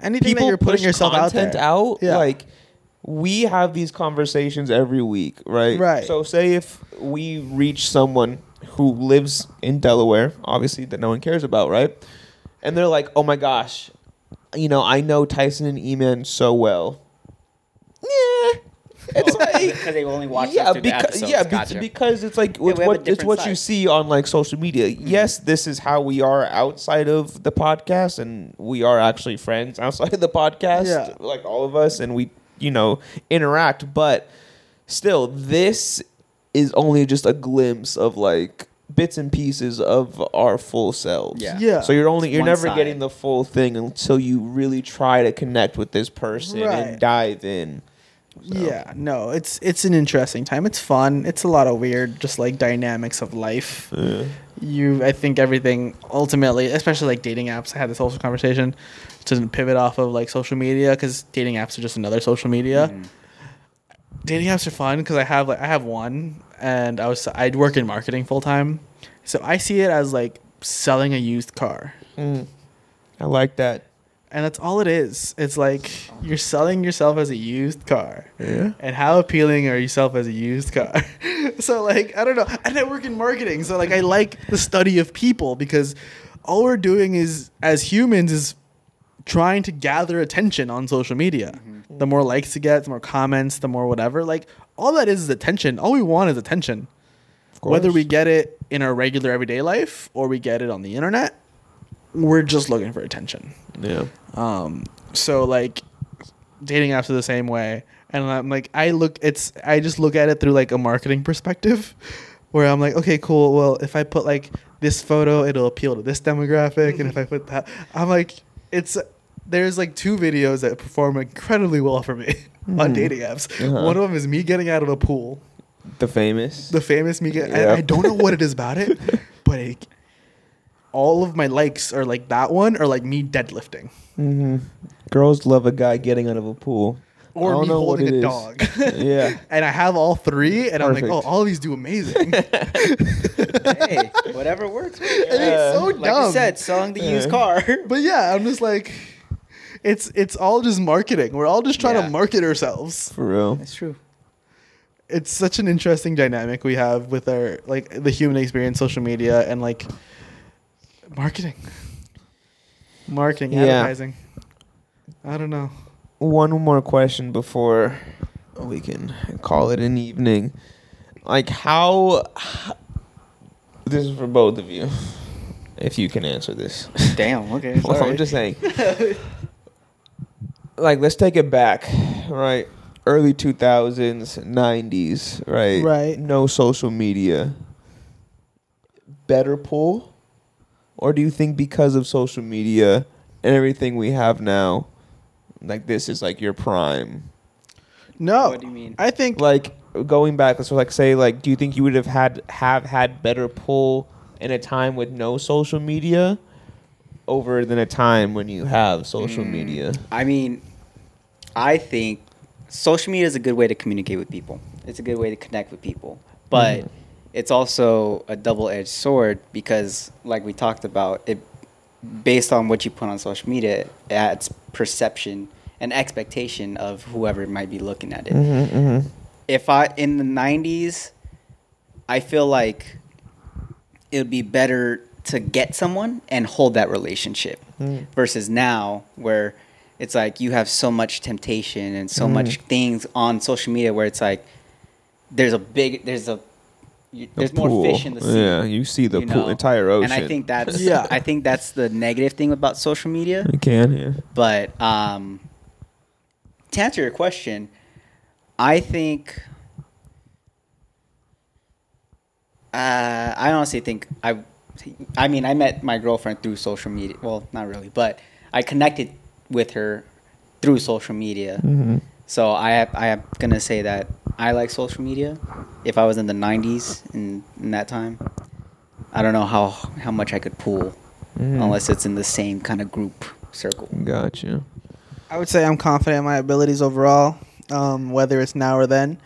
anything that people you're putting yourself out content there. out, Yeah. like we have these conversations every week, right? Right. So say if we reach someone who lives in Delaware, obviously that no one cares about, right? And they're like, "Oh my gosh, you know, I know Tyson and Eman so well." Yeah. It's like because they only watch yeah, because yeah, be- because it's like Yeah, it's what it's what you see on like social media. Yes, this is how we are outside of the podcast, and we are actually friends outside of the podcast, Yeah. like all of us, and we you know interact but still this is only just a glimpse of like bits and pieces of our full selves Yeah. Yeah. so you're only It's you're one never side. getting the full thing until you really try to connect with this person Right. and dive in So, Yeah, no, it's it's an interesting time. It's fun. It's a lot of weird, just like dynamics of life. yeah. You, I think everything ultimately, especially like dating apps. I had this whole conversation to pivot off of like social media because dating apps are just another social media. Mm. Dating apps are fun because I have like I have one, and I was I'd work in marketing full time, so I see it as like selling a used car. Mm. i like that And that's all it is. It's like you're selling yourself as a used car. yeah And how appealing are yourself as a used car? so like I don't know. And I work in marketing, so like I like the study of people because all we're doing is as humans is trying to gather attention on social media. The more likes you get, the more comments, the more whatever. Like all that is is attention. All we want is attention. of course. Whether we get it in our regular everyday life or we get it on the internet, we're just looking for attention. yeah Um, so like dating apps are the same way. And I'm like, I look, it's, I just look at it through like a marketing perspective where I'm like, okay, cool. Well, if I put like this photo, it'll appeal to this demographic. and if I put that, I'm like, it's, there's like two videos that perform incredibly well for me on Mhm. dating apps. Uh-huh. One of them is me getting out of a pool. the famous The famous me get, Yeah. I, I don't know what it is about it, but it, all of my likes are like that one or like me deadlifting. hmm Girls love a guy getting out of a pool. I or don't me know what holding it a is. dog. Yeah. and I have all three, and I'm like, oh, all these do amazing. hey, whatever works. man. And it's so like dumb. you said, selling the used Yeah. car. but yeah, I'm just like, it's it's all just marketing. We're all just trying Yeah. to market ourselves. For real. That's true. It's such an interesting dynamic we have with our like the human experience, social media, and like marketing, marketing, Yeah. advertising. I don't know. One more question before we can call it an evening. Like how, this is for both of you. If you can answer this. Damn. Okay. Well, sorry. I'm just saying. like let's take it back, right? Early 2000s, 90s, right? Right. No social media. Better pull? Or do you think because of social media and everything we have now, like this is like your prime? No, What do you mean? I think Like going back, so like say like do you think you would have had have had better pull in a time with no social media over than a time when you have social Mm. media? I mean, I think social media is a good way to communicate with people. It's a good way to connect with people, but Mhm. it's also a double-edged sword because, like we talked about, it based on what you put on social media, it adds perception and expectation of whoever might be looking at it. Mm-hmm, mm-hmm. if I in the '90s, I feel like it would be better to get someone and hold that relationship Mm. versus now where it's like you have so much temptation and so Mm. much things on social media where it's like there's a big there's a you, The there's more fish in the sea. Yeah, you see the you pool, entire ocean. And I think that's Yeah. I think that's the negative thing about social media. you can. Yeah. But um, to answer your question, I think uh, I honestly think I. I mean, I met my girlfriend through social media. Well, not really, but I connected with her through social media. Mm-hmm. So I I am gonna say that I like social media. If I was in the '90s in, in that time, I don't know how how much I could pull, Mhm. unless it's in the same kind of group circle. Gotcha. I would say I'm confident in my abilities overall, um, whether it's now or then.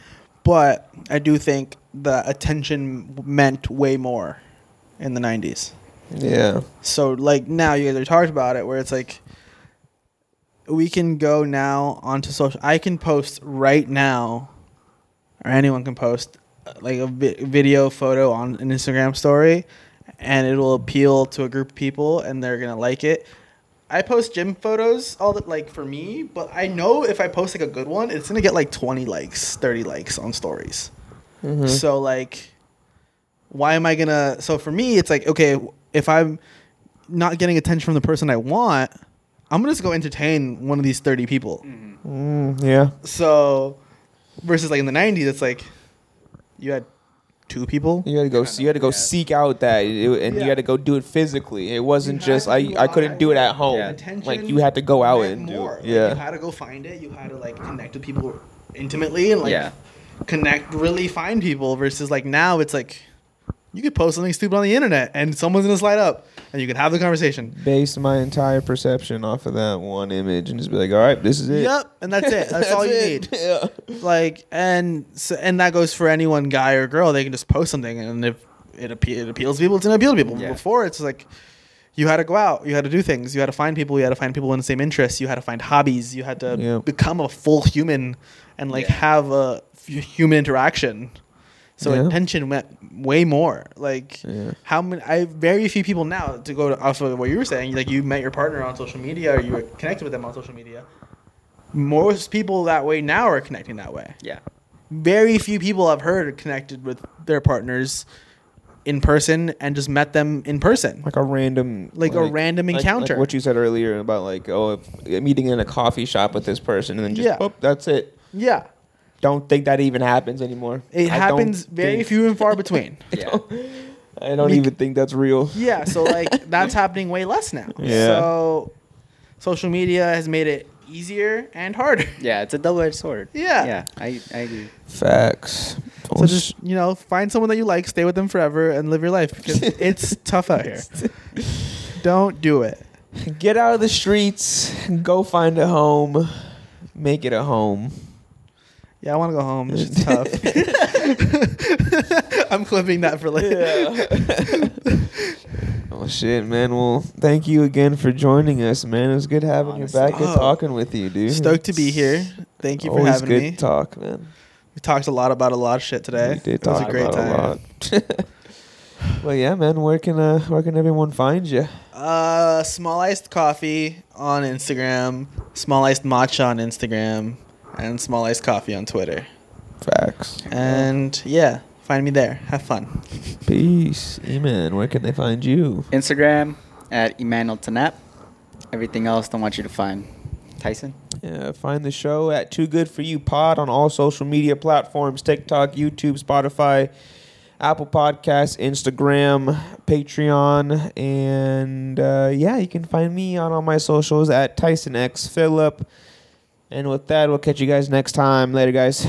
But I do think the attention meant way more in the 90s. Yeah. So, like, now you guys are talking about it, where it's like we can go now onto social. I can post right now, or anyone can post uh, like a vi- video photo on an Instagram story, and it will appeal to a group of people, and they're gonna like it. I post gym photos all that like for me, but I know if I post like a good one, it's gonna get like twenty likes, thirty likes on stories. Mhm. So like, why am I gonna? So for me, it's like okay, if I'm not getting attention from the person I want, I'm gonna just go entertain one of these 30 people. Mm, yeah. So versus like in the 90s, it's like you had two people. You had to go. You had to go yeah. seek out that, it- and you had to go do it physically. It wasn't You just I. I couldn't do it at home. Yeah. Like you had to go out meant and do. more. it. Like, you had to go find it. You had to like connect with people intimately and like Yeah. connect, really find people. Versus like now, it's like you could post something stupid on the internet and someone's gonna slide up and you can have the conversation. Based my entire perception off of that one image, and just be like, all right, this is it. Yep, and that's it. That's, all you it. need. Yeah. Like, and so, and that goes for anyone, guy or girl. They can just post something, and if it, appe- it appeals to people, it's gonna appeal to people. Yeah. Before, it's like you had to go out, you had to do things, you had to find people, you had to find people in the same interests, you had to find hobbies, you had to Yeah. become a full human and like Yeah. have a f- human interaction. So Yeah. attention meant way more. Like Yeah. how many? I very few people now to go to off of what you were saying. Like you met your partner on social media, or you were connected with them on social media. Most people that way now are connecting that way. Yeah. Very few people I've heard connected with their partners in person and just met them in person. Like a random, Like a random like- like encounter. what you said earlier about like, oh, if, meeting in a coffee shop with this person, and then just, Yeah. oh, that's it. Yeah, Don't think that even happens anymore. it I happens very think- few and far between. Yeah. I don't Bec- even think that's real. Yeah, so like that's happening way less now. Yeah. So social media has made it easier and harder. Yeah, it's a double edged sword. Yeah. Yeah, I, I agree. Facts. So just you know, find someone that you like, stay with them forever, and live your life because it's tough out here. Don't do it. get out of the streets, go find a home, make it a home. Yeah, I want to go home. This just tough. I'm clipping that for later. oh shit, man. Well, thank you again for joining us, man. It was good having Honestly. you back and Oh. talking with you, dude. Stoked to be here. Thank you for Always having good me. talk, man. We talked a lot about a lot of shit today. We did it was a great time. a well, yeah, man. Where can uh, where can everyone find you? Uh, Small Iced Coffee on Instagram, small iced matcha on Instagram, and Small Iced Coffee on Twitter. Facts. And yeah, find me there. Have fun. Peace. Eman, where can they find you? Instagram at Emmanuel Tanap. Everything else, don't want you to find. Tyson? Yeah, find the show at Too Good For You Pod on all social media platforms TikTok, YouTube, Spotify, Apple Podcasts, Instagram, Patreon, and uh, yeah, you can find me on all my socials at Tyson X Phillip. And with that, we'll catch you guys next time. Later, guys.